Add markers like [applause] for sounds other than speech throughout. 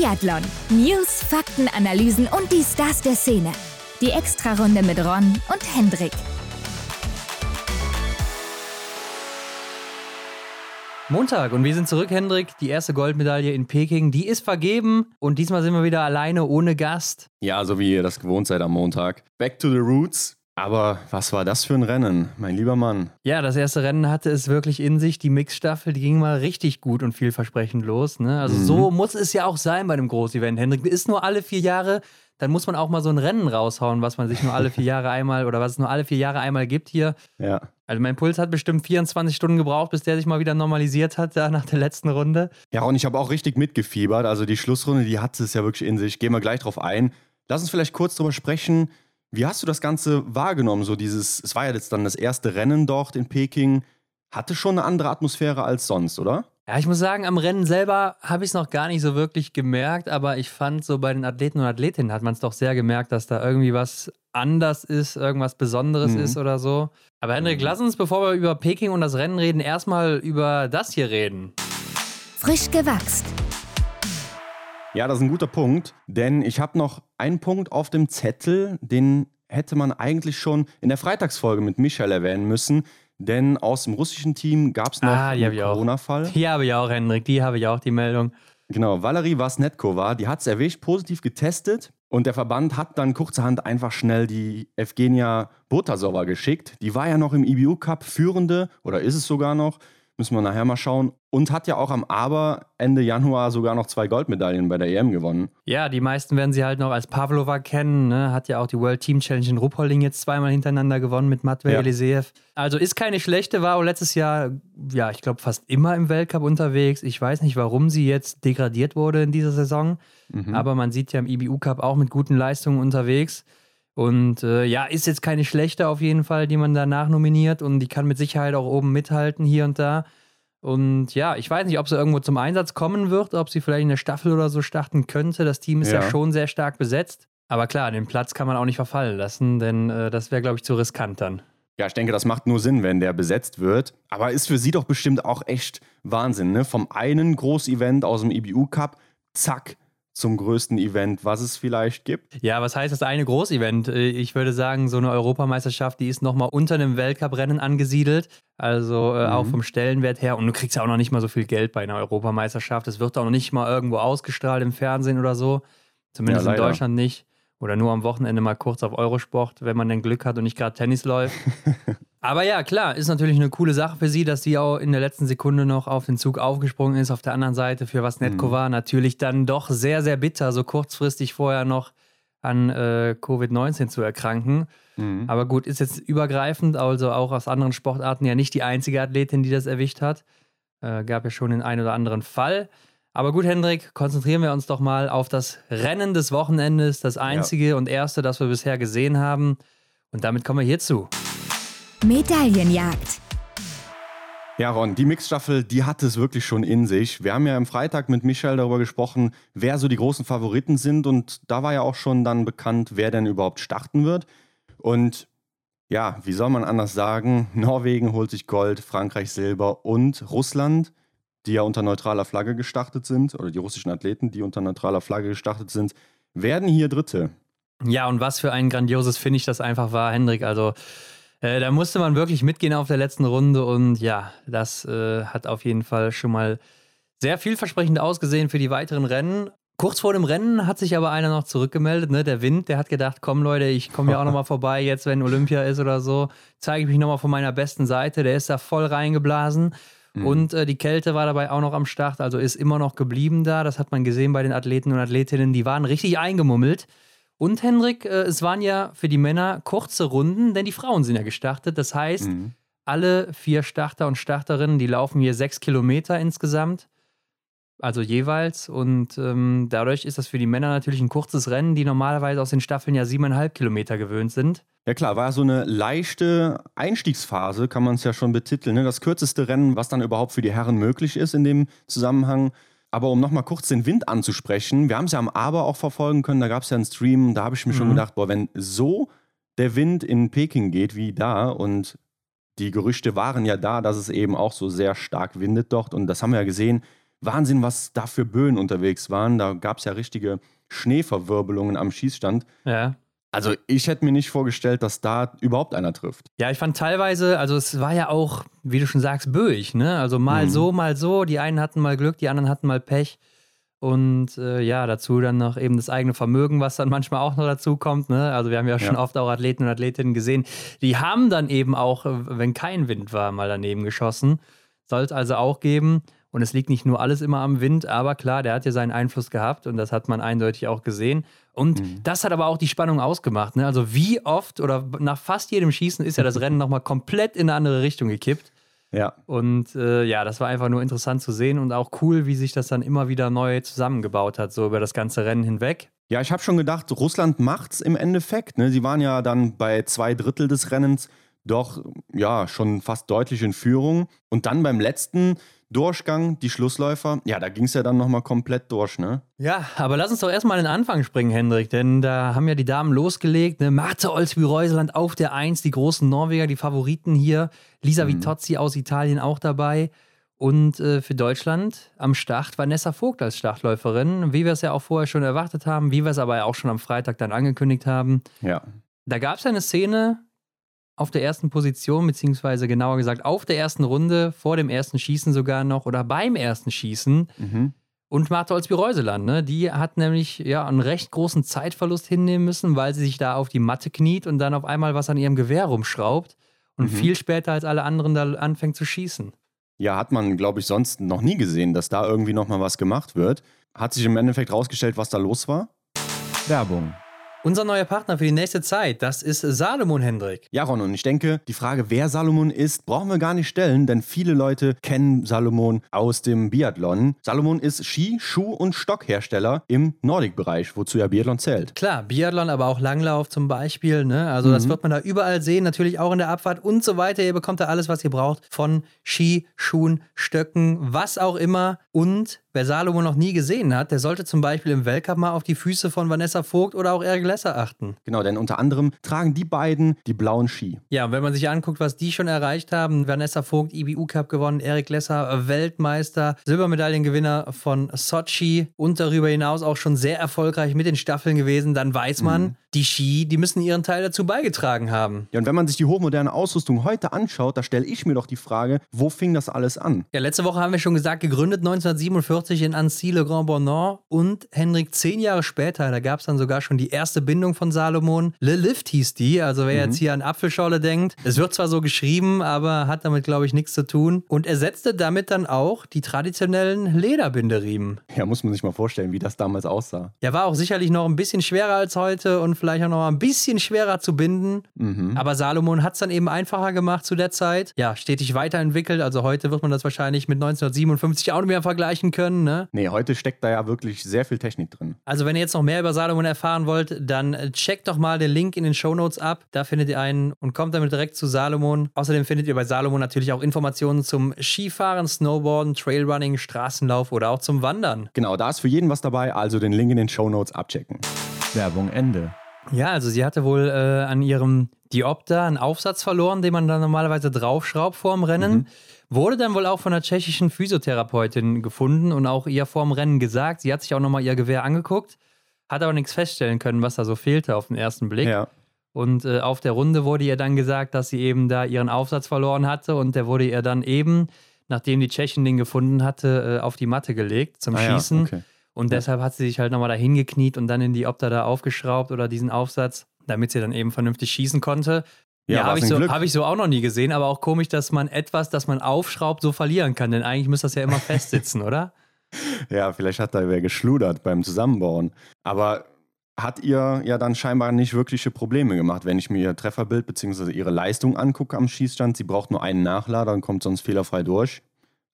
Biathlon. News, Fakten, Analysen und die Stars der Szene. Die Extrarunde mit Ron und Hendrik. Montag und wir sind zurück, Hendrik. Die erste Goldmedaille in Peking, die ist vergeben und diesmal sind wir wieder alleine ohne Gast. Ja, so wie ihr das gewohnt seid am Montag. Back to the roots. Aber was war das für ein Rennen, mein lieber Mann? Ja, das erste Rennen hatte es wirklich in sich. Die Mixstaffel, die ging mal richtig gut und vielversprechend los. Ne? Also mhm. so muss es ja auch sein bei einem Großevent. Hendrik ist nur alle vier Jahre dann muss man auch mal so ein Rennen raushauen, was man sich nur alle vier Jahre einmal oder was es nur alle vier Jahre einmal gibt hier. Ja. Also mein Puls hat bestimmt 24 Stunden gebraucht, bis der sich mal wieder normalisiert hat, da nach der letzten Runde. Ja, und ich habe auch richtig mitgefiebert. Also die Schlussrunde, die hatte es ja wirklich in sich. Gehen wir gleich drauf ein. Lass uns vielleicht kurz drüber sprechen. Wie hast du das Ganze wahrgenommen? So dieses, es war ja jetzt dann das erste Rennen dort in Peking. Hatte schon eine andere Atmosphäre als sonst, oder? Ja, ich muss sagen, am Rennen selber habe ich es noch gar nicht so wirklich gemerkt, aber ich fand so bei den Athleten und Athletinnen hat man es doch sehr gemerkt, dass da irgendwie was anders ist, irgendwas Besonderes mhm. ist oder so. Aber Hendrik, mhm. lass uns, bevor wir über Peking und das Rennen reden, erstmal über das hier reden. Frisch gewachst. Ja, das ist ein guter Punkt, denn ich habe noch einen Punkt auf dem Zettel, den hätte man eigentlich schon in der Freitagsfolge mit Michael erwähnen müssen. Denn aus dem russischen Team gab es noch ah, einen Corona-Fall. Die habe ich auch, Hendrik, die habe ich auch, die Meldung. Genau, Valerie Wasnetkova, die hat es erwischt, positiv getestet. Und der Verband hat dann kurzerhand einfach schnell die Evgenia Botasova geschickt. Die war ja noch im IBU Cup führende, oder ist es sogar noch. Müssen wir nachher mal schauen. Und hat ja auch am Aber Ende Januar sogar noch zwei Goldmedaillen bei der EM gewonnen. Ja, die meisten werden sie halt noch als Pavlova kennen. Ne? Hat ja auch die World Team Challenge in Ruppolding jetzt zweimal hintereinander gewonnen mit Matvei ja. Eliseev. Also ist keine schlechte, war auch letztes Jahr, ja, ich glaube, fast immer im Weltcup unterwegs. Ich weiß nicht, warum sie jetzt degradiert wurde in dieser Saison. Mhm. Aber man sieht ja im IBU Cup auch mit guten Leistungen unterwegs. Und äh, ja, ist jetzt keine schlechte auf jeden Fall, die man danach nominiert und die kann mit Sicherheit auch oben mithalten hier und da. Und ja, ich weiß nicht, ob sie irgendwo zum Einsatz kommen wird, ob sie vielleicht in der Staffel oder so starten könnte. Das Team ist ja, ja schon sehr stark besetzt. Aber klar, den Platz kann man auch nicht verfallen lassen, denn äh, das wäre, glaube ich, zu riskant dann. Ja, ich denke, das macht nur Sinn, wenn der besetzt wird. Aber ist für sie doch bestimmt auch echt Wahnsinn, ne? Vom einen Großevent aus dem IBU Cup, zack, zum größten Event, was es vielleicht gibt? Ja, was heißt das eine Großevent? Äh, ich würde sagen, so eine Europameisterschaft, die ist nochmal unter einem Weltcuprennen angesiedelt. Also äh, mhm. auch vom Stellenwert her. Und du kriegst ja auch noch nicht mal so viel Geld bei einer Europameisterschaft. Es wird auch noch nicht mal irgendwo ausgestrahlt im Fernsehen oder so. Zumindest ja, in Deutschland nicht. Oder nur am Wochenende mal kurz auf Eurosport, wenn man denn Glück hat und nicht gerade Tennis läuft. [laughs] Aber ja, klar, ist natürlich eine coole Sache für sie, dass sie auch in der letzten Sekunde noch auf den Zug aufgesprungen ist. Auf der anderen Seite für was Netko mhm. war natürlich dann doch sehr, sehr bitter, so kurzfristig vorher noch an äh, Covid-19 zu erkranken. Mhm. Aber gut, ist jetzt übergreifend, also auch aus anderen Sportarten ja nicht die einzige Athletin, die das erwischt hat. Äh, gab ja schon den einen oder anderen Fall. Aber gut, Hendrik, konzentrieren wir uns doch mal auf das Rennen des Wochenendes, das einzige ja. und erste, das wir bisher gesehen haben. Und damit kommen wir hierzu. Medaillenjagd. Ja, Ron, die Mixstaffel, die hat es wirklich schon in sich. Wir haben ja am Freitag mit Michel darüber gesprochen, wer so die großen Favoriten sind. Und da war ja auch schon dann bekannt, wer denn überhaupt starten wird. Und ja, wie soll man anders sagen? Norwegen holt sich Gold, Frankreich Silber und Russland die ja unter neutraler Flagge gestartet sind, oder die russischen Athleten, die unter neutraler Flagge gestartet sind, werden hier Dritte. Ja, und was für ein grandioses Finish das einfach war, Hendrik. Also äh, da musste man wirklich mitgehen auf der letzten Runde und ja, das äh, hat auf jeden Fall schon mal sehr vielversprechend ausgesehen für die weiteren Rennen. Kurz vor dem Rennen hat sich aber einer noch zurückgemeldet, ne? der Wind, der hat gedacht, komm Leute, ich komme ja auch nochmal vorbei, jetzt wenn Olympia ist oder so, zeige ich mich nochmal von meiner besten Seite. Der ist da voll reingeblasen. Mhm. Und äh, die Kälte war dabei auch noch am Start, also ist immer noch geblieben da. Das hat man gesehen bei den Athleten und Athletinnen, die waren richtig eingemummelt. Und Hendrik, äh, es waren ja für die Männer kurze Runden, denn die Frauen sind ja gestartet. Das heißt, mhm. alle vier Starter und Starterinnen, die laufen hier sechs Kilometer insgesamt also jeweils. Und ähm, dadurch ist das für die Männer natürlich ein kurzes Rennen, die normalerweise aus den Staffeln ja siebeneinhalb Kilometer gewöhnt sind. Ja klar, war so eine leichte Einstiegsphase, kann man es ja schon betiteln. Ne? Das kürzeste Rennen, was dann überhaupt für die Herren möglich ist in dem Zusammenhang. Aber um nochmal kurz den Wind anzusprechen, wir haben es ja am Aber auch verfolgen können, da gab es ja einen Stream, da habe ich mir mhm. schon gedacht, boah, wenn so der Wind in Peking geht wie da und die Gerüchte waren ja da, dass es eben auch so sehr stark windet dort und das haben wir ja gesehen, Wahnsinn, was da für Böen unterwegs waren. Da gab es ja richtige Schneeverwirbelungen am Schießstand. Ja. Also ich hätte mir nicht vorgestellt, dass da überhaupt einer trifft. Ja, ich fand teilweise, also es war ja auch, wie du schon sagst, böig, ne? Also mal Mhm. so, mal so. Die einen hatten mal Glück, die anderen hatten mal Pech. Und äh, ja, dazu dann noch eben das eigene Vermögen, was dann manchmal auch noch dazu kommt. Ne? Also wir haben ja schon Ja. oft auch Athleten und Athletinnen gesehen, die haben dann eben auch, wenn kein Wind war, mal daneben geschossen. Soll es also auch geben. Und es liegt nicht nur alles immer am Wind, aber klar, der hat ja seinen Einfluss gehabt und das hat man eindeutig auch gesehen. Und das hat aber auch die Spannung ausgemacht. Ne? Also wie oft oder nach fast jedem Schießen ist ja das Rennen nochmal komplett in eine andere Richtung gekippt. Ja. Und äh, ja, das war einfach nur interessant zu sehen und auch cool, wie sich das dann immer wieder neu zusammengebaut hat, so über das ganze Rennen hinweg. Ja, ich habe schon gedacht, Russland macht's im Endeffekt. Ne? Sie waren ja dann bei zwei Drittel des Rennens doch ja schon fast deutlich in Führung. Und dann beim letzten Durchgang, die Schlussläufer, ja, da ging es ja dann nochmal komplett durch, ne? Ja, aber lass uns doch erstmal den Anfang springen, Hendrik, denn da haben ja die Damen losgelegt. Ne? Marte Olsby-Reuseland auf der Eins, die großen Norweger, die Favoriten hier. Lisa Vitozzi aus Italien auch dabei. Und äh, für Deutschland am Start Vanessa Vogt als Startläuferin, wie wir es ja auch vorher schon erwartet haben, wie wir es aber ja auch schon am Freitag dann angekündigt haben. Ja. Da gab es eine Szene auf der ersten Position, beziehungsweise genauer gesagt auf der ersten Runde, vor dem ersten Schießen sogar noch oder beim ersten Schießen. Mhm. Und Martha Olsby-Reuseland, ne? die hat nämlich ja einen recht großen Zeitverlust hinnehmen müssen, weil sie sich da auf die Matte kniet und dann auf einmal was an ihrem Gewehr rumschraubt und Mhm. viel später als alle anderen da anfängt zu schießen. Ja, hat man, glaube ich, sonst noch nie gesehen, dass da irgendwie nochmal was gemacht wird. Hat sich im Endeffekt rausgestellt, was da los war? Werbung. Unser neuer Partner für die nächste Zeit, das ist Salomon Hendrik. Ja, Ron, und ich denke, die Frage, wer Salomon ist, brauchen wir gar nicht stellen, denn viele Leute kennen Salomon aus dem Biathlon. Salomon ist Ski-, Schuh- und Stockhersteller im Nordic-Bereich, wozu ja Biathlon zählt. Klar, Biathlon, aber auch Langlauf zum Beispiel. Ne? Also das wird man da überall sehen, natürlich auch in der Abfahrt und so weiter. Ihr bekommt da alles, was ihr braucht von Ski, Schuhen, Stöcken, was auch immer. Und wer Salomon noch nie gesehen hat, der sollte zum Beispiel im Weltcup mal auf die Füße von Vanessa Vogt oder auch Eric Lesser achten. Genau, denn unter anderem tragen die beiden die blauen Ski. Ja, und wenn man sich anguckt, was die schon erreicht haben, Vanessa Vogt, IBU Cup gewonnen, Eric Lesser, Weltmeister, Silbermedaillengewinner von Sochi und darüber hinaus auch schon sehr erfolgreich mit den Staffeln gewesen, dann weiß man, die Ski, die müssen ihren Teil dazu beigetragen haben. Ja, und wenn man sich die hochmoderne Ausrüstung heute anschaut, da stelle ich mir doch die Frage, wo fing das alles an? Ja, letzte Woche haben wir schon gesagt, gegründet 1947 in Annecy-le-Grand Bornand und Henrik zehn Jahre später, da gab es dann sogar schon die erste Bindung von Salomon. Le Lift hieß die, also wer jetzt hier an Apfelschorle denkt, es wird zwar so geschrieben, aber hat damit, glaube ich, nichts zu tun und ersetzte damit dann auch die traditionellen Lederbinderiemen. Ja, muss man sich mal vorstellen, wie das damals aussah. Ja, war auch sicherlich noch ein bisschen schwerer als heute und vielleicht auch noch ein bisschen schwerer zu binden. Mhm. Aber Salomon hat es dann eben einfacher gemacht zu der Zeit. Ja, stetig weiterentwickelt. Also heute wird man das wahrscheinlich mit 1957 auch nicht mehr vergleichen können. Ne? Nee, heute steckt da ja wirklich sehr viel Technik drin. Also wenn ihr jetzt noch mehr über Salomon erfahren wollt, dann äh, checkt doch mal den Link in den Shownotes ab. Da findet ihr einen und kommt damit direkt zu Salomon. Außerdem findet ihr bei Salomon natürlich auch Informationen zum Skifahren, Snowboarden, Trailrunning, Straßenlauf oder auch zum Wandern. Genau, da ist für jeden was dabei, also den Link in den Shownotes abchecken. Werbung Ende. Ja, also sie hatte wohl äh, an ihrem Diopter einen Aufsatz verloren, den man dann normalerweise draufschraubt vorm Rennen. Wurde dann wohl auch von einer tschechischen Physiotherapeutin gefunden und auch ihr vorm Rennen gesagt. Sie hat sich auch nochmal ihr Gewehr angeguckt, hat aber nichts feststellen können, was da so fehlte auf den ersten Blick. Ja. Und äh, auf der Runde wurde ihr dann gesagt, dass sie eben da ihren Aufsatz verloren hatte und der wurde ihr dann eben, nachdem die Tschechin den gefunden hatte, äh, auf die Matte gelegt zum Ah ja, Schießen. okay. Und deshalb hat sie sich halt nochmal da hingekniet und dann in die Opta da aufgeschraubt oder diesen Aufsatz, damit sie dann eben vernünftig schießen konnte. Ja, Ja, habe ich, so, hab ich so auch noch nie gesehen, aber auch komisch, dass man etwas, das man aufschraubt, so verlieren kann. Denn eigentlich müsste das ja immer festsitzen, [laughs] oder? Ja, vielleicht hat da wer geschludert beim Zusammenbauen. Aber hat ihr ja dann scheinbar nicht wirkliche Probleme gemacht, wenn ich mir ihr Trefferbild bzw. ihre Leistung angucke am Schießstand. Sie braucht nur einen Nachlader und kommt sonst fehlerfrei durch.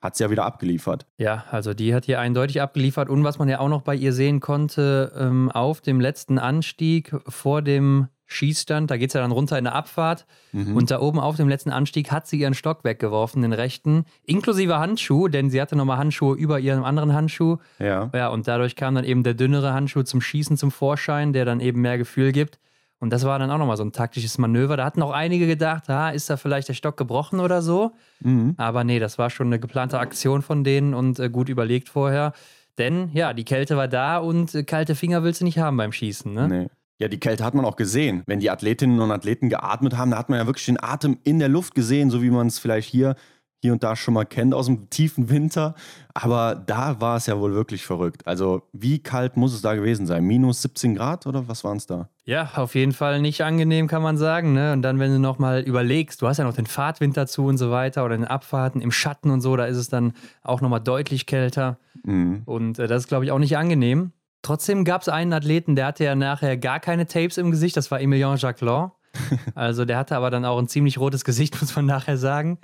Hat sie ja wieder abgeliefert. Ja, also die hat hier eindeutig abgeliefert. Und was man ja auch noch bei ihr sehen konnte, ähm, auf dem letzten Anstieg vor dem Schießstand, da geht es ja dann runter in der Abfahrt. Mhm. Und da oben auf dem letzten Anstieg hat sie ihren Stock weggeworfen, den rechten, inklusive Handschuh, denn sie hatte nochmal Handschuhe über ihrem anderen Handschuh. Ja. Ja, und dadurch kam dann eben der dünnere Handschuh zum Schießen zum Vorschein, der dann eben mehr Gefühl gibt. Und das war dann auch nochmal so ein taktisches Manöver. Da hatten auch einige gedacht, ah, ist da vielleicht der Stock gebrochen oder so. Mhm. Aber nee, das war schon eine geplante Aktion von denen und äh, gut überlegt vorher. Denn ja, die Kälte war da und äh, kalte Finger willst du nicht haben beim Schießen, ne? Nee. Ja, die Kälte hat man auch gesehen. Wenn die Athletinnen und Athleten geatmet haben, da hat man ja wirklich den Atem in der Luft gesehen, so wie man es vielleicht hier hier und da schon mal kennt aus dem tiefen Winter. Aber da war es ja wohl wirklich verrückt. Also, wie kalt muss es da gewesen sein? Minus 17 Grad oder was waren es da? Ja, auf jeden Fall nicht angenehm, kann man sagen. Ne? Und dann, wenn du nochmal überlegst, du hast ja noch den Fahrtwind dazu und so weiter oder den Abfahrten im Schatten und so, da ist es dann auch nochmal deutlich kälter. Mhm. Und äh, das ist, glaube ich, auch nicht angenehm. Trotzdem gab es einen Athleten, der hatte ja nachher gar keine Tapes im Gesicht, das war Emilien Jacquelin. [laughs] Also der hatte aber dann auch ein ziemlich rotes Gesicht, [laughs] muss man nachher sagen.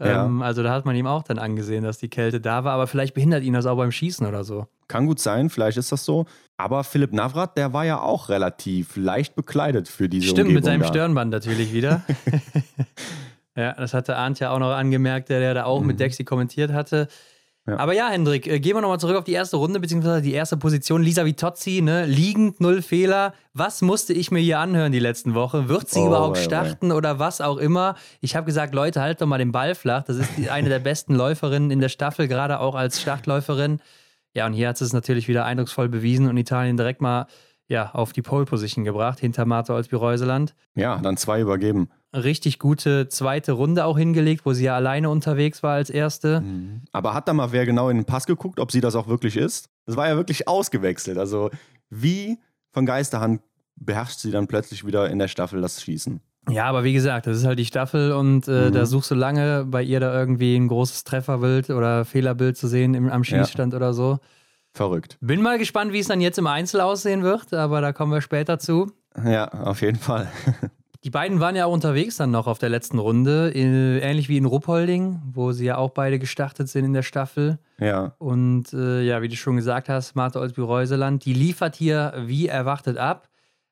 Ja. Ähm, also da hat man ihm auch dann angesehen, dass die Kälte da war, aber vielleicht behindert ihn das auch beim Schießen oder so. Kann gut sein, vielleicht ist das so. Aber Philipp Navrat, der war ja auch relativ leicht bekleidet für diese Stimmt, Umgebung mit seinem da. Stirnband natürlich wieder. [laughs] [laughs] ja, das hatte Arndt ja auch noch angemerkt, der, der da auch mhm. mit Dexy kommentiert hatte. Ja. Aber ja, Hendrik, äh, gehen wir nochmal zurück auf die erste Runde, beziehungsweise die erste Position. Lisa Vitozzi, ne? liegend, null Fehler. Was musste ich mir hier anhören die letzten Wochen? Wird sie oh, überhaupt starten oh, oder was auch immer? Ich habe gesagt, Leute, halt doch mal den Ball flach. Das ist die, eine der besten [laughs] Läuferinnen in der Staffel, gerade auch als Startläuferin. Ja, und hier hat sie es natürlich wieder eindrucksvoll bewiesen und Italien direkt mal ja, auf die Pole Position gebracht, hinter Marta Olsby-Reuseland. Ja, dann zwei übergeben. Richtig gute zweite Runde auch hingelegt, wo sie ja alleine unterwegs war als erste. Mhm. Aber hat da mal wer genau in den Pass geguckt, ob sie das auch wirklich ist? Das war ja wirklich ausgewechselt. Also, wie von Geisterhand beherrscht sie dann plötzlich wieder in der Staffel das Schießen? Ja, aber wie gesagt, das ist halt die Staffel und äh, mhm. da suchst du lange bei ihr da irgendwie ein großes Trefferbild oder Fehlerbild zu sehen im, am Schießstand ja. oder so. Verrückt. Bin mal gespannt, wie es dann jetzt im Einzel aussehen wird, aber da kommen wir später zu. Ja, auf jeden Fall. [laughs] Die beiden waren ja auch unterwegs dann noch auf der letzten Runde, ähnlich wie in Ruppolding, wo sie ja auch beide gestartet sind in der Staffel. Ja. Und äh, ja, wie du schon gesagt hast, Martha Olsby-Reuseland, die liefert hier wie erwartet ab.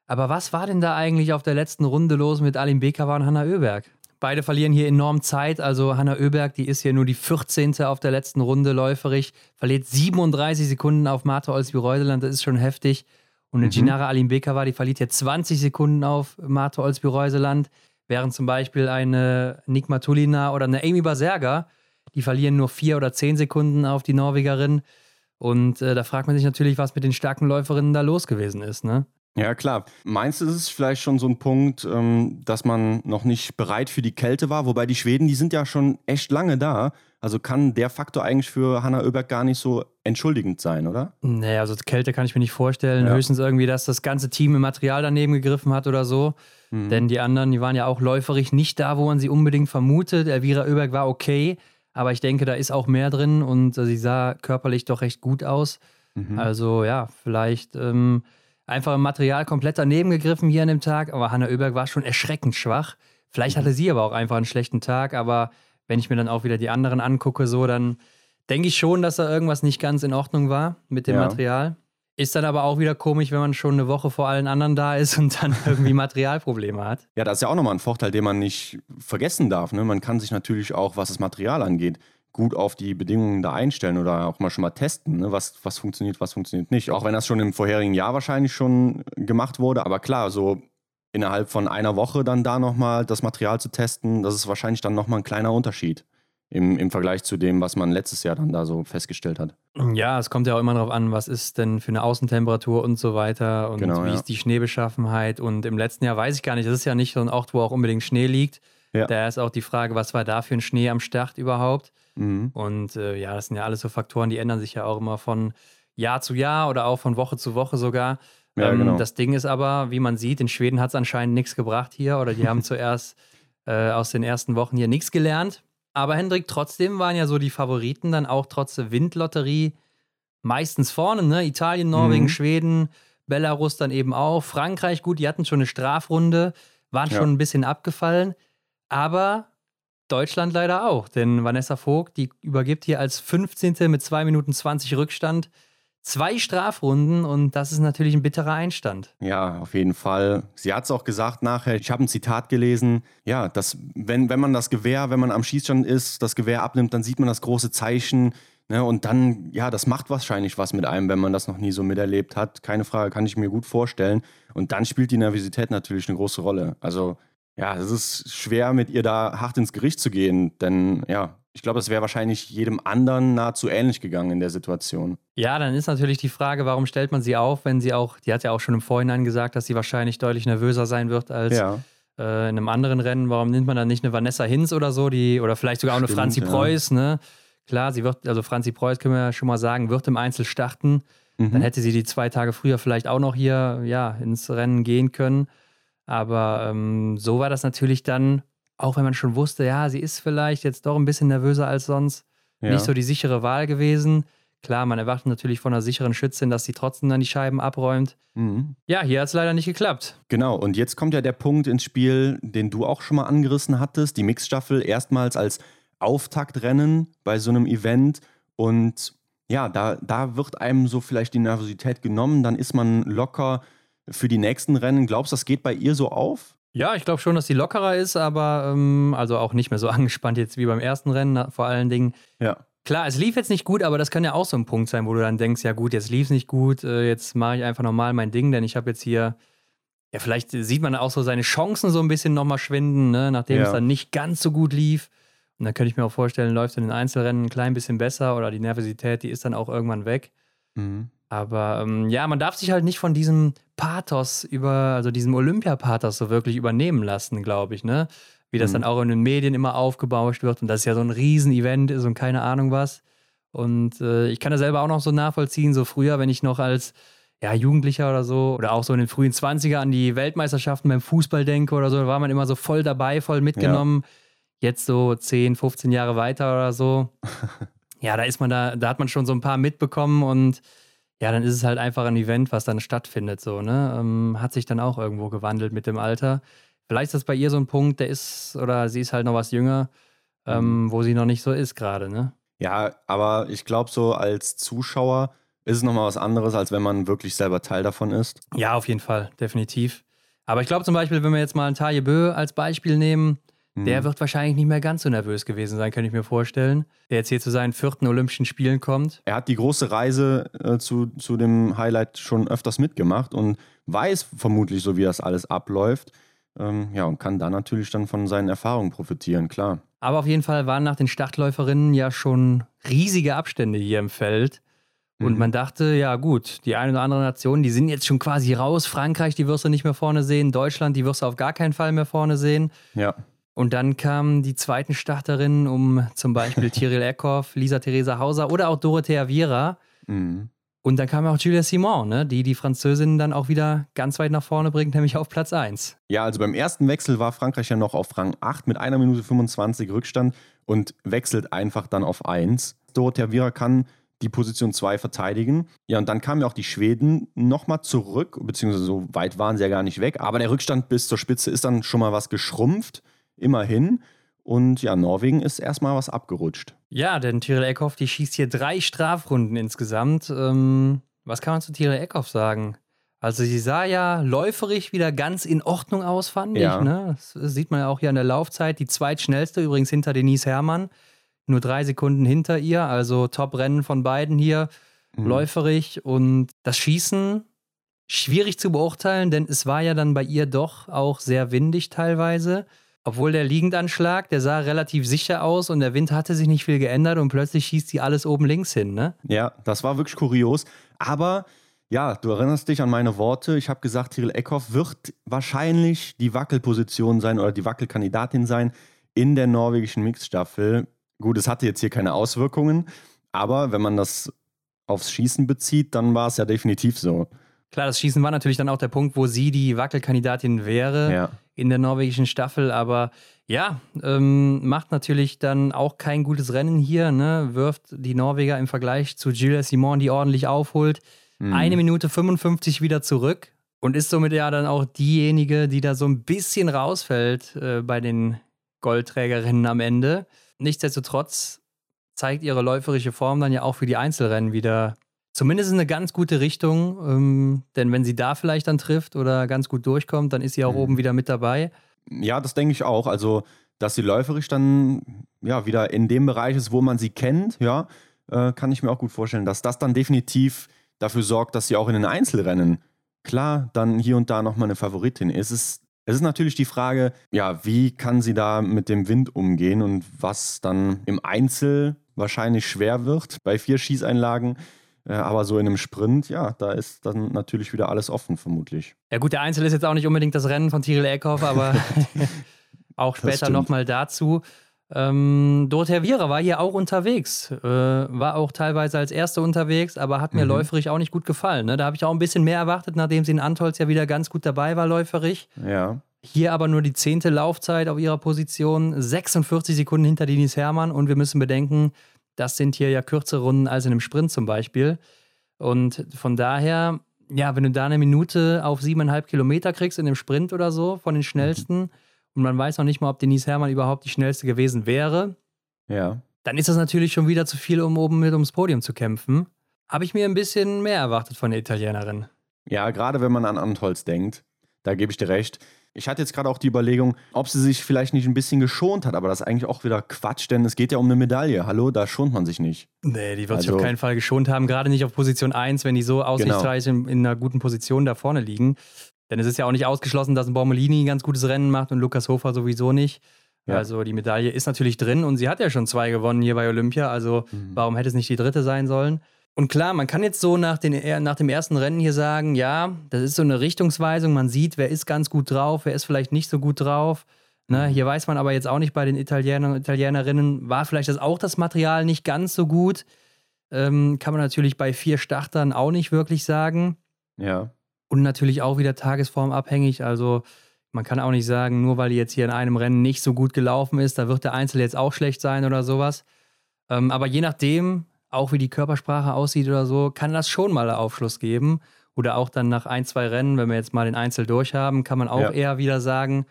Aber was war denn da eigentlich auf der letzten Runde los mit Alim Bekava und Hanna Oeberg? Beide verlieren hier enorm Zeit. Also Hanna Oeberg, die ist hier nur die 14. auf der letzten Runde läuferig, verliert 37 Sekunden auf Martha Olsby-Reuseland. Das ist schon heftig. Und eine mhm. Ginara Alimbekova, die verliert hier 20 Sekunden auf Martha Olsby-Reuseland, während zum Beispiel eine Nikma Tulina oder eine Amy Baserga, die verlieren nur vier oder zehn Sekunden auf die Norwegerin. Und äh, da fragt man sich natürlich, was mit den starken Läuferinnen da los gewesen ist. Ne? Ja, klar. Meinst du, ist es vielleicht schon so ein Punkt, ähm, dass man noch nicht bereit für die Kälte war? Wobei die Schweden, die sind ja schon echt lange da. Also kann der Faktor eigentlich für Hanna Oeberg gar nicht so entschuldigend sein, oder? Nee, also Kälte kann ich mir nicht vorstellen. Ja. Höchstens irgendwie, dass das ganze Team im Material daneben gegriffen hat oder so. Mhm. Denn die anderen, die waren ja auch läuferig nicht da, wo man sie unbedingt vermutet. Elvira Oeberg war okay, aber ich denke, da ist auch mehr drin und äh, sie sah körperlich doch recht gut aus. Mhm. Also ja, vielleicht. Ähm, einfach im Material komplett daneben gegriffen hier an dem Tag, aber Hanna Oeberg war schon erschreckend schwach. Vielleicht hatte sie aber auch einfach einen schlechten Tag, aber wenn ich mir dann auch wieder die anderen angucke, so, dann denke ich schon, dass da irgendwas nicht ganz in Ordnung war mit dem ja. Material. Ist dann aber auch wieder komisch, wenn man schon eine Woche vor allen anderen da ist und dann [laughs] irgendwie Materialprobleme hat. Ja, das ist ja auch nochmal ein Vorteil, den man nicht vergessen darf. Ne? Man kann sich natürlich auch, was das Material angeht, gut auf die Bedingungen da einstellen oder auch mal schon mal testen, ne? was, was funktioniert, was funktioniert nicht. Auch wenn das schon im vorherigen Jahr wahrscheinlich schon gemacht wurde. Aber klar, so innerhalb von einer Woche dann da nochmal das Material zu testen, das ist wahrscheinlich dann nochmal ein kleiner Unterschied im, im Vergleich zu dem, was man letztes Jahr dann da so festgestellt hat. Ja, es kommt ja auch immer darauf an, was ist denn für eine Außentemperatur und so weiter und genau, wie ja. ist die Schneebeschaffenheit. Und im letzten Jahr weiß ich gar nicht, das ist ja nicht so ein Ort, wo auch unbedingt Schnee liegt. Ja. Da ist auch die Frage, was war da für ein Schnee am Start überhaupt? Mhm. Und äh, ja, das sind ja alles so Faktoren, die ändern sich ja auch immer von Jahr zu Jahr oder auch von Woche zu Woche sogar. Ja, ähm, genau. Das Ding ist aber, wie man sieht, in Schweden hat es anscheinend nichts gebracht hier oder die haben [laughs] zuerst äh, aus den ersten Wochen hier nichts gelernt. Aber Hendrik, trotzdem waren ja so die Favoriten dann auch trotz der Windlotterie meistens vorne, ne? Italien, Norwegen, mhm. Schweden, Belarus dann eben auch. Frankreich, gut, die hatten schon eine Strafrunde, waren ja. schon ein bisschen abgefallen. Aber Deutschland leider auch, denn Vanessa Vogt, die übergibt hier als 15. mit 2 Minuten 20 Rückstand zwei Strafrunden und das ist natürlich ein bitterer Einstand. Ja, auf jeden Fall. Sie hat es auch gesagt nachher, ich habe ein Zitat gelesen, ja, dass wenn, wenn man das Gewehr, wenn man am Schießstand ist, das Gewehr abnimmt, dann sieht man das große Zeichen, Ne, und dann, ja, das macht wahrscheinlich was mit einem, wenn man das noch nie so miterlebt hat. Keine Frage, kann ich mir gut vorstellen. Und dann spielt die Nervosität natürlich eine große Rolle. Also, ja, es ist schwer, mit ihr da hart ins Gericht zu gehen, denn ja, ich glaube, es wäre wahrscheinlich jedem anderen nahezu ähnlich gegangen in der Situation. Ja, dann ist natürlich die Frage, warum stellt man sie auf, wenn sie auch, die hat ja auch schon im Vorhinein gesagt, dass sie wahrscheinlich deutlich nervöser sein wird als Ja, äh, in einem anderen Rennen. Warum nimmt man dann nicht eine Vanessa Hinz oder so, die, oder vielleicht sogar auch eine Stimmt, Franzi ja. Preuß, ne? Klar, sie wird, also Franzi Preuß können wir ja schon mal sagen, wird im Einzel starten. Mhm. Dann hätte sie die zwei Tage früher vielleicht auch noch hier ja, ins Rennen gehen können. Aber ähm, so war das natürlich dann, auch wenn man schon wusste, ja, sie ist vielleicht jetzt doch ein bisschen nervöser als sonst, ja. nicht so die sichere Wahl gewesen. Klar, man erwartet natürlich von einer sicheren Schützin, dass sie trotzdem dann die Scheiben abräumt. Mhm. Ja, hier hat es leider nicht geklappt. Genau, und jetzt kommt ja der Punkt ins Spiel, den du auch schon mal angerissen hattest. Die Mixstaffel erstmals als Auftaktrennen bei so einem Event. Und ja, da, da wird einem so vielleicht die Nervosität genommen, dann ist man locker für die nächsten Rennen. Glaubst du, das geht bei ihr so auf? Ja, ich glaube schon, dass die lockerer ist, aber ähm, also auch nicht mehr so [laughs] angespannt jetzt wie beim ersten Rennen, vor allen Dingen. Ja. Klar, es lief jetzt nicht gut, aber das kann ja auch so ein Punkt sein, wo du dann denkst, ja gut, jetzt lief es nicht gut, äh, jetzt mache ich einfach normal mein Ding, denn ich habe jetzt hier, ja, vielleicht sieht man auch so seine Chancen so ein bisschen nochmal schwinden, ne, nachdem Ja. es dann nicht ganz so gut lief. Und dann könnte ich mir auch vorstellen, läuft in den Einzelrennen ein klein bisschen besser oder die Nervosität, die ist dann auch irgendwann weg. Mhm. Aber ähm, ja, man darf sich halt nicht von diesem Pathos über, also diesem Olympia-Pathos so wirklich übernehmen lassen, glaube ich, ne? Wie das Mhm. dann auch in den Medien immer aufgebauscht wird und das ja so ein Riesen-Event ist und keine Ahnung was. Und äh, ich kann das selber auch noch so nachvollziehen, so früher, wenn ich noch als ja, Jugendlicher oder so oder auch so in den frühen 20er an die Weltmeisterschaften beim Fußball denke oder so, da war man immer so voll dabei, voll mitgenommen. Jetzt so 10, 15 Jahre weiter oder so. [laughs] ja, da ist man da, da hat man schon so ein paar mitbekommen und ja, dann ist es halt einfach ein Event, was dann stattfindet, so, ne? Ähm, hat sich dann auch irgendwo gewandelt mit dem Alter. Vielleicht ist das bei ihr so ein Punkt, der ist, oder sie ist halt noch was jünger, ähm, wo sie noch nicht so ist gerade, ne? Ja, aber ich glaube, so als Zuschauer ist es nochmal was anderes, als wenn man wirklich selber Teil davon ist. Ja, auf jeden Fall, definitiv. Aber ich glaube zum Beispiel, wenn wir jetzt mal einen Taille Bö als Beispiel nehmen, Mhm. der wird wahrscheinlich nicht mehr ganz so nervös gewesen sein, kann ich mir vorstellen. Der jetzt hier zu seinen vierten Olympischen Spielen kommt. er hat die große Reise äh, zu, zu dem Highlight schon öfters mitgemacht und weiß vermutlich so, wie das alles abläuft. Ähm, ja, und kann da natürlich dann von seinen Erfahrungen profitieren, klar. Aber auf jeden Fall waren nach den Startläuferinnen ja schon riesige Abstände hier im Feld. Und Mhm. man dachte, ja gut, die eine oder andere Nation, die sind jetzt schon quasi raus. Frankreich, die wirst du nicht mehr vorne sehen. Deutschland, die wirst du auf gar keinen Fall mehr vorne sehen. Ja, Und dann kamen die zweiten Starterinnen, um zum Beispiel [laughs] Tyrell Eckhoff, Lisa Theresa Hauser oder auch Dorothea Viera. mhm. Und dann kam auch Julia Simon, ne, die die Französinnen dann auch wieder ganz weit nach vorne bringt, nämlich auf Platz 1. ja, also beim ersten Wechsel war Frankreich ja noch auf Rang 8 mit einer Minute 25 Rückstand und wechselt einfach dann auf 1. Dorothea Viera kann die Position 2 verteidigen. Ja, und dann kamen ja auch die Schweden nochmal zurück, beziehungsweise so weit waren sie ja gar nicht weg. Aber der Rückstand bis zur Spitze ist dann schon mal was geschrumpft, immerhin. Und ja, Norwegen ist erstmal was abgerutscht. Ja, denn Tyrell Eckhoff, die schießt hier drei Strafrunden insgesamt. Ähm, was kann man zu Tyrell Eckhoff sagen? Also sie sah ja läuferig wieder ganz in Ordnung aus, fand Ja. ich. Ne? Das sieht man ja auch hier an der Laufzeit. Die zweitschnellste übrigens hinter Denise Herrmann. Nur drei Sekunden hinter ihr. Also Top-Rennen von beiden hier. Mhm. Läuferig. Und das Schießen schwierig zu beurteilen, denn es war ja dann bei ihr doch auch sehr windig teilweise. Obwohl der Liegendanschlag, der sah relativ sicher aus und der Wind hatte sich nicht viel geändert und plötzlich schießt sie alles oben links hin, ne? Ja, das war wirklich kurios. Aber ja, du erinnerst dich an meine Worte. Ich habe gesagt, Tyrell Eckhoff wird wahrscheinlich die Wackelposition sein oder die Wackelkandidatin sein in der norwegischen Mixstaffel. Gut, es hatte jetzt hier keine Auswirkungen, aber wenn man das aufs Schießen bezieht, dann war es ja definitiv so. Klar, das Schießen war natürlich dann auch der Punkt, wo sie die Wackelkandidatin wäre Ja. In der norwegischen Staffel. Aber ja, ähm, macht natürlich dann auch kein gutes Rennen hier, ne? Wirft die Norweger im Vergleich zu Julia Simon, die ordentlich aufholt, Mhm. eine Minute 55 wieder zurück und ist somit ja dann auch diejenige, die da so ein bisschen rausfällt äh, bei den Goldträgerinnen am Ende. Nichtsdestotrotz zeigt ihre läuferische Form dann ja auch für die Einzelrennen wieder zumindest in eine ganz gute Richtung. Ähm, denn wenn sie da vielleicht dann trifft oder ganz gut durchkommt, dann ist sie auch Mhm. oben wieder mit dabei. Ja, das denke ich auch. Also, dass sie läuferisch dann ja wieder in dem Bereich ist, wo man sie kennt, ja. äh, kann ich mir auch gut vorstellen, dass das dann definitiv dafür sorgt, dass sie auch in den Einzelrennen klar dann hier und da nochmal eine Favoritin ist. Es ist, es ist natürlich die Frage, ja, wie kann sie da mit dem Wind umgehen und was dann im Einzel wahrscheinlich schwer wird bei vier Schießeinlagen. Äh, aber so in einem Sprint, ja, da ist dann natürlich wieder alles offen, vermutlich. Ja, gut, der Einzel ist jetzt auch nicht unbedingt das Rennen von Tyrell Eckhoff, aber [laughs] [laughs] auch später nochmal dazu. Ähm, Dorothea Viera war hier auch unterwegs, äh, war auch teilweise als Erste unterwegs, aber hat mir mhm. läuferig auch nicht gut gefallen. Ne? Da habe ich auch ein bisschen mehr erwartet, nachdem sie in Antolz ja wieder ganz gut dabei war, läuferig. Ja. Hier aber nur die zehnte Laufzeit auf ihrer Position, 46 Sekunden hinter Denise Herrmann und wir müssen bedenken, das sind hier ja kürzere Runden als in einem Sprint zum Beispiel. Und von daher, ja, wenn du da eine Minute auf siebeneinhalb Kilometer kriegst in dem Sprint oder so von den schnellsten, mhm und man weiß noch nicht mal, ob Denise Herrmann überhaupt die schnellste gewesen wäre, ja. dann ist das natürlich schon wieder zu viel, um oben mit ums Podium zu kämpfen. Habe ich mir ein bisschen mehr erwartet von der Italienerin. Ja, gerade wenn man an Antolz denkt, da gebe ich dir recht. Ich hatte jetzt gerade auch die Überlegung, ob sie sich vielleicht nicht ein bisschen geschont hat, aber das ist eigentlich auch wieder Quatsch, denn es geht ja um eine Medaille. Hallo, da schont man sich nicht. Nee, die wird also, sich auf keinen Fall geschont haben, gerade nicht auf Position 1, wenn die so aussichtsreich genau. in, in, einer guten Position da vorne liegen. Denn es ist ja auch nicht ausgeschlossen, dass ein Bormolini ein ganz gutes Rennen macht und Lukas Hofer sowieso nicht. Ja. Also die Medaille ist natürlich drin und sie hat ja schon zwei gewonnen hier bei Olympia. Also mhm. warum hätte es nicht die dritte sein sollen? Und klar, man kann jetzt so nach, den, nach dem ersten Rennen hier sagen, ja, das ist so eine Richtungsweisung. Man sieht, wer ist ganz gut drauf, wer ist vielleicht nicht so gut drauf. Ne, mhm. hier weiß man aber jetzt auch nicht bei den Italienern und Italienerinnen, war vielleicht das auch das Material nicht ganz so gut. Ähm, kann man natürlich bei vier Startern auch nicht wirklich sagen. Ja. Und natürlich auch wieder tagesformabhängig. Also man kann auch nicht sagen, nur weil die jetzt hier in einem Rennen nicht so gut gelaufen ist, da wird der Einzel jetzt auch schlecht sein oder sowas. Ähm, aber je nachdem, auch wie die Körpersprache aussieht oder so, kann das schon mal Aufschluss geben. Oder auch dann nach ein, zwei Rennen, wenn wir jetzt mal den Einzel durchhaben, kann man auch ja. eher wieder sagen,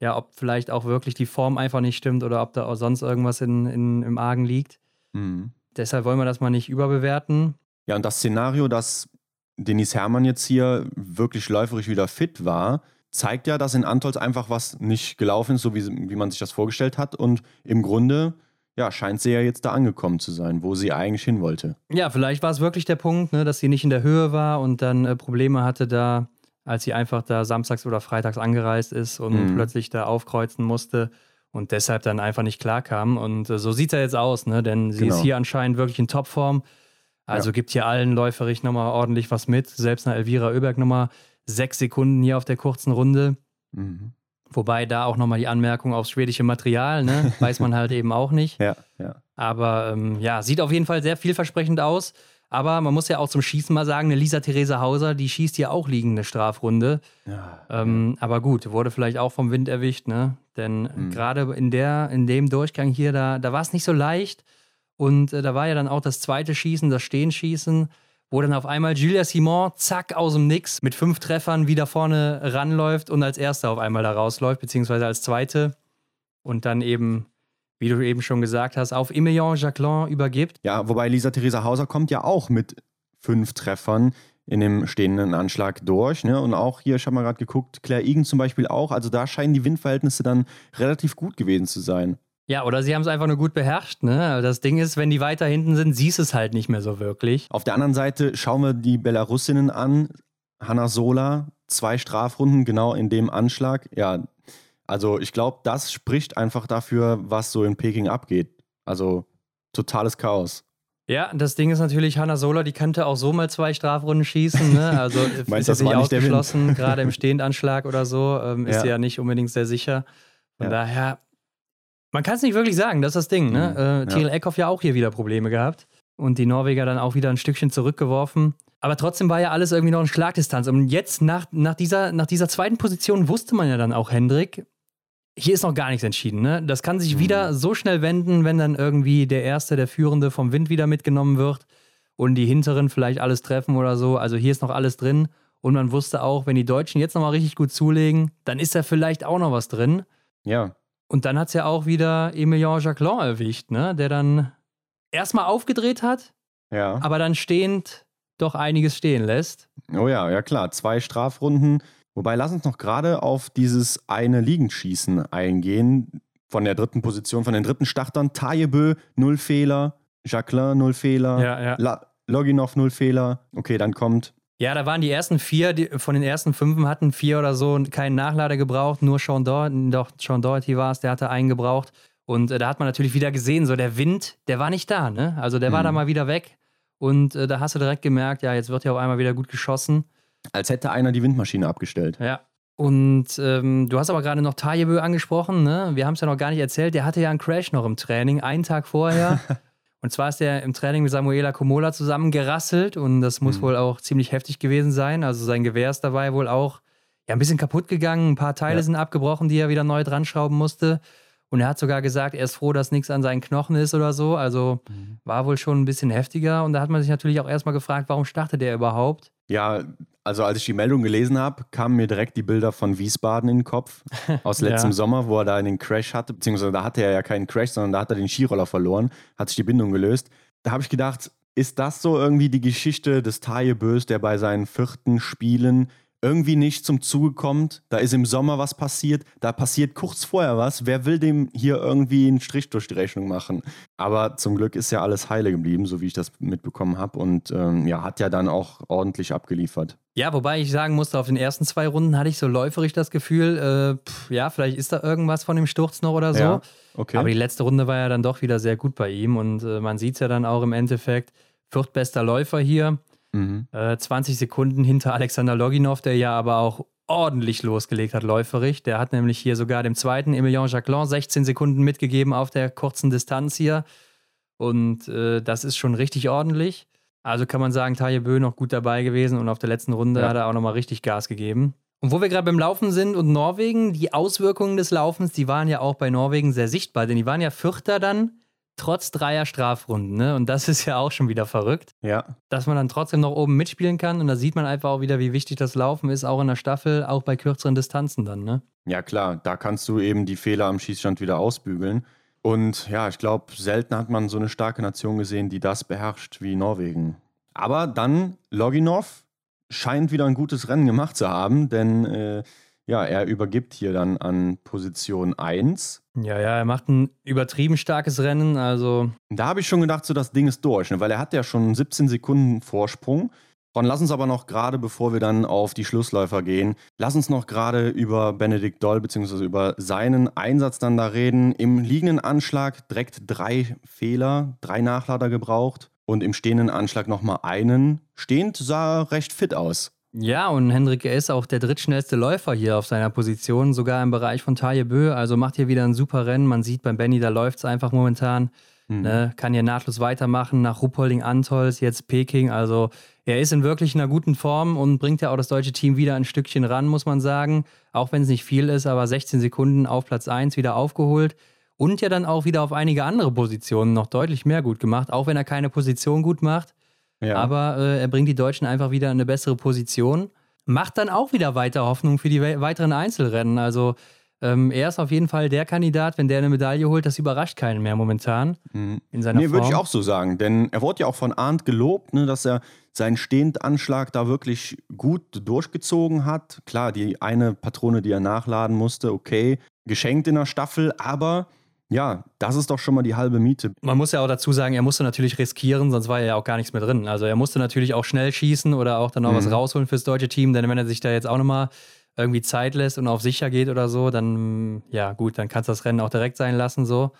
ja, ob vielleicht auch wirklich die Form einfach nicht stimmt oder ob da auch sonst irgendwas in, in, im Argen liegt. Mhm. Deshalb wollen wir das mal nicht überbewerten. Ja, und das Szenario, das Denis Hermann jetzt hier wirklich läuferisch wieder fit war, zeigt ja, dass in Antolz einfach was nicht gelaufen ist, so wie, wie man sich das vorgestellt hat. Und im Grunde ja, scheint sie ja jetzt da angekommen zu sein, wo sie eigentlich hin wollte. Ja, vielleicht war es wirklich der Punkt, ne, dass sie nicht in der Höhe war und dann äh, Probleme hatte da, als sie einfach da samstags oder freitags angereist ist und mhm. plötzlich da aufkreuzen musste und deshalb dann einfach nicht klarkam. Und äh, so sieht er jetzt aus, ne? denn sie genau. ist hier anscheinend wirklich in Topform. Also ja. gibt hier allen läuferig nochmal ordentlich was mit. Selbst eine Elvira Oeberg nochmal sechs Sekunden hier auf der kurzen Runde. Mhm. Wobei da auch nochmal die Anmerkung aufs schwedische Material, ne? [laughs] weiß man halt eben auch nicht. Ja, ja. Aber ähm, ja, sieht auf jeden Fall sehr vielversprechend aus. Aber man muss ja auch zum Schießen mal sagen, eine Lisa Theresa Hauser, die schießt hier auch liegende Strafrunde. Ja, ähm. Aber gut, wurde vielleicht auch vom Wind erwischt, ne? Denn mhm. gerade in, in dem Durchgang hier, da, da war es nicht so leicht. Und äh, da war ja dann auch das zweite Schießen, das Stehenschießen, wo dann auf einmal Julia Simon, zack, aus dem Nix mit fünf Treffern wieder vorne ranläuft und als Erster auf einmal da rausläuft, beziehungsweise als Zweite. Und dann eben, wie du eben schon gesagt hast, auf Emilien Jacquelin übergibt. Ja, wobei Lisa Theresa Hauser kommt ja auch mit fünf Treffern in dem stehenden Anschlag durch. Ne? Und auch hier, ich habe mal gerade geguckt, Claire Egan zum Beispiel auch. Also da scheinen die Windverhältnisse dann relativ gut gewesen zu sein. Ja, oder sie haben es einfach nur gut beherrscht. Ne? Das Ding ist, wenn die weiter hinten sind, siehst du es halt nicht mehr so wirklich. Auf der anderen Seite schauen wir die Belarusinnen an. Hanna Sola, zwei Strafrunden genau in dem Anschlag. Ja, also ich glaube, das spricht einfach dafür, was so in Peking abgeht. Also totales Chaos. Ja, das Ding ist natürlich, Hanna Sola, die könnte auch so mal zwei Strafrunden schießen. Ne? [laughs] Also Meinst, ist das nicht ausgeschlossen, gerade im Stehendanschlag oder so, ähm, ist ja. sie ja nicht unbedingt sehr sicher. Von ja. daher, man kann es nicht wirklich sagen, das ist das Ding. Ne? Mhm, äh, Tyrell ja. Eckhoff ja auch hier wieder Probleme gehabt und die Norweger dann auch wieder ein Stückchen zurückgeworfen. Aber trotzdem war ja alles irgendwie noch in Schlagdistanz. Und jetzt nach, nach, dieser, nach dieser zweiten Position wusste man ja dann auch, Hendrik, hier ist noch gar nichts entschieden. Ne? Das kann sich mhm. wieder so schnell wenden, wenn dann irgendwie der Erste, der Führende vom Wind wieder mitgenommen wird und die Hinteren vielleicht alles treffen oder so. Also hier ist noch alles drin. Und man wusste auch, wenn die Deutschen jetzt nochmal richtig gut zulegen, dann ist da vielleicht auch noch was drin. Ja. Und dann hat es ja auch wieder Emilien Jacquelin erwischt, ne? der dann erstmal aufgedreht hat, ja. aber dann stehend doch einiges stehen lässt. Oh ja, ja klar. Zwei Strafrunden. Wobei, lass uns noch gerade auf dieses eine Liegenschießen eingehen. Von der dritten Position, von den dritten Startern. Tajebö, null Fehler. Jacqueline, null Fehler. Ja, ja. La Loginov, null Fehler. Okay, dann kommt. Ja, da waren die ersten vier, die, von den ersten fünf hatten vier oder so keinen Nachlader gebraucht. Nur Sean Doherty, doch, Sean Doherty war es, der hatte einen gebraucht. Und äh, da hat man natürlich wieder gesehen, so der Wind, der war nicht da, ne? Also der war Mhm. da mal wieder weg. Und äh, da hast du direkt gemerkt, ja, jetzt wird ja auf einmal wieder gut geschossen. Als hätte einer die Windmaschine abgestellt. Ja. Und ähm, du hast aber gerade noch Tajebö angesprochen, ne? Wir haben es ja noch gar nicht erzählt. Der hatte ja einen Crash noch im Training, einen Tag vorher. [laughs] und zwar ist der im Training mit Samuela Komola zusammengerasselt und das muss Mhm. wohl auch ziemlich heftig gewesen sein. Also sein Gewehr ist dabei wohl auch ja, ein bisschen kaputt gegangen. Ein paar Teile Ja. sind abgebrochen, die er wieder neu dran schrauben musste. Und er hat sogar gesagt, er ist froh, dass nichts an seinen Knochen ist oder so. Also Mhm. war wohl schon ein bisschen heftiger. Und da hat man sich natürlich auch erstmal gefragt, warum startet er überhaupt? Ja, also als ich die Meldung gelesen habe, kamen mir direkt die Bilder von Wiesbaden in den Kopf. Aus [laughs] letztem Ja. Sommer, wo er da den Crash hatte. Beziehungsweise da hatte er ja keinen Crash, sondern da hat er den Skiroller verloren. Hat sich die Bindung gelöst. Da habe ich gedacht, ist das so irgendwie die Geschichte des Taje Bös, der bei seinen vierten Spielen irgendwie nicht zum Zuge kommt. Da ist im Sommer was passiert, da passiert kurz vorher was. Wer will dem hier irgendwie einen Strich durch die Rechnung machen? Aber zum Glück ist ja alles heile geblieben, so wie ich das mitbekommen habe. Und ähm, ja, hat ja dann auch ordentlich abgeliefert. Ja, wobei ich sagen musste, auf den ersten zwei Runden hatte ich so läuferig das Gefühl, äh, pff, ja, vielleicht ist da irgendwas von dem Sturz noch oder so. Ja, okay. Aber die letzte Runde war ja dann doch wieder sehr gut bei ihm und äh, man sieht es ja dann auch im Endeffekt. Viertbester Läufer hier, mhm. äh, 20 Sekunden hinter Alexander Loginov, der ja aber auch ordentlich losgelegt hat, läuferig. Der hat nämlich hier sogar dem zweiten Emilien Jacquelin 16 Sekunden mitgegeben auf der kurzen Distanz hier. Und äh, das ist schon richtig ordentlich. Also kann man sagen, Taje Bö noch gut dabei gewesen und auf der letzten Runde Ja. hat er auch nochmal richtig Gas gegeben. Und wo wir gerade beim Laufen sind und Norwegen, die Auswirkungen des Laufens, die waren ja auch bei Norwegen sehr sichtbar, denn die waren ja Vierter dann, trotz dreier Strafrunden. Ne? Und das [laughs] ist ja auch schon wieder verrückt Ja, dass man dann trotzdem noch oben mitspielen kann. Und da sieht man einfach auch wieder, wie wichtig das Laufen ist, auch in der Staffel, auch bei kürzeren Distanzen dann, ne? ja klar, da kannst du eben die Fehler am Schießstand wieder ausbügeln. Und ja, ich glaube, selten hat man so eine starke Nation gesehen, die das beherrscht wie Norwegen. Aber dann Loginov scheint wieder ein gutes Rennen gemacht zu haben, denn äh, ja, er übergibt hier dann an Position 1. Ja, ja, er macht ein übertrieben starkes Rennen. Also, Da habe ich schon gedacht, so das Ding ist durch, ne? weil er hat ja schon 17 Sekunden Vorsprung. Und lass uns aber noch gerade, bevor wir dann auf die Schlussläufer gehen, lass uns noch gerade über Benedikt Doll bzw. über seinen Einsatz dann da reden. Im liegenden Anschlag direkt drei Fehler, drei Nachlader gebraucht und im stehenden Anschlag nochmal einen. Stehend sah er recht fit aus. Ja, und Hendrik er ist auch der drittschnellste Läufer hier auf seiner Position, sogar im Bereich von Taille Bö. Also macht hier wieder ein super Rennen. Man sieht beim Benny, da läuft es einfach momentan. Ne, kann hier nahtlos weitermachen nach Ruppolding, Antols, jetzt Peking. Also er ist in wirklich einer guten Form und bringt ja auch das deutsche Team wieder ein Stückchen ran, muss man sagen. Auch wenn es nicht viel ist, aber 16 Sekunden auf Platz 1 wieder aufgeholt. Und ja dann auch wieder auf einige andere Positionen noch deutlich mehr gut gemacht, auch wenn er keine Position gut macht. Ja. Aber äh, er bringt die Deutschen einfach wieder in eine bessere Position. Macht dann auch wieder weiter Hoffnung für die we weiteren Einzelrennen. Also ähm, er ist auf jeden Fall der Kandidat, wenn der eine Medaille holt, das überrascht keinen mehr momentan Mhm. in seiner Nee, würde ich auch so sagen, denn er wurde ja auch von Arndt gelobt, ne, dass er seinen Stehendanschlag da wirklich gut durchgezogen hat. Klar, die eine Patrone, die er nachladen musste, okay, geschenkt in der Staffel, aber ja, das ist doch schon mal die halbe Miete. Man muss ja auch dazu sagen, er musste natürlich riskieren, sonst war ja auch gar nichts mehr drin. Also er musste natürlich auch schnell schießen oder auch dann noch was Mhm. rausholen fürs deutsche Team, denn wenn er sich da jetzt auch nochmal irgendwie Zeit lässt und auf sicher geht oder so, dann, ja gut, dann kannst du das Rennen auch direkt sein lassen so.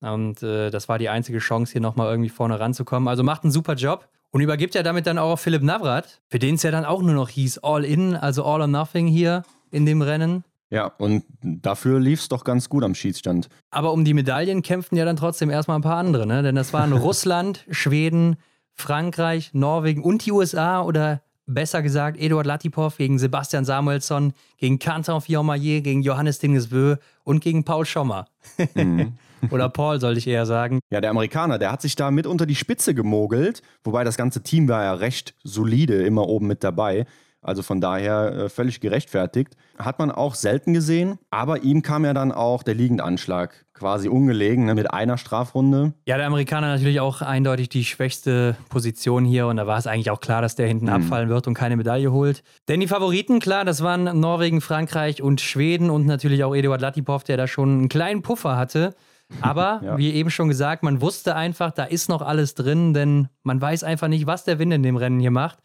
Und äh, das war die einzige Chance, hier nochmal irgendwie vorne ranzukommen. Also macht einen super Job und übergibt ja damit dann auch auf Philipp Navrat, für den es ja dann auch nur noch hieß, all in, also all or nothing hier in dem Rennen. Ja, und dafür lief es doch ganz gut am Schießstand. Aber um die Medaillen kämpften ja dann trotzdem erstmal ein paar andere, ne? Denn das waren [laughs] Russland, Schweden, Frankreich, Norwegen und die USA oder besser gesagt Eduard Latipov gegen Sebastian Samuelsson, gegen Quentin Fillon-Maillet, gegen Johannes Dingesbö und gegen Paul Schommer. Mhm. [laughs] Oder Paul, sollte ich eher sagen. Ja, der Amerikaner, der hat sich da mit unter die Spitze gemogelt, wobei das ganze Team war ja recht solide, immer oben mit dabei. Also von daher äh, völlig gerechtfertigt. Hat man auch selten gesehen, aber ihm kam ja dann auch der Liegendanschlag quasi ungelegen ne, mit einer Strafrunde. Ja, der Amerikaner natürlich auch eindeutig die schwächste Position hier und da war es eigentlich auch klar, dass der hinten Mhm. abfallen wird und keine Medaille holt. Denn die Favoriten, klar, das waren Norwegen, Frankreich und Schweden und natürlich auch Eduard Latipov, der da schon einen kleinen Puffer hatte. Aber, [laughs] Ja. wie eben schon gesagt, man wusste einfach, da ist noch alles drin, denn man weiß einfach nicht, was der Wind in dem Rennen hier macht.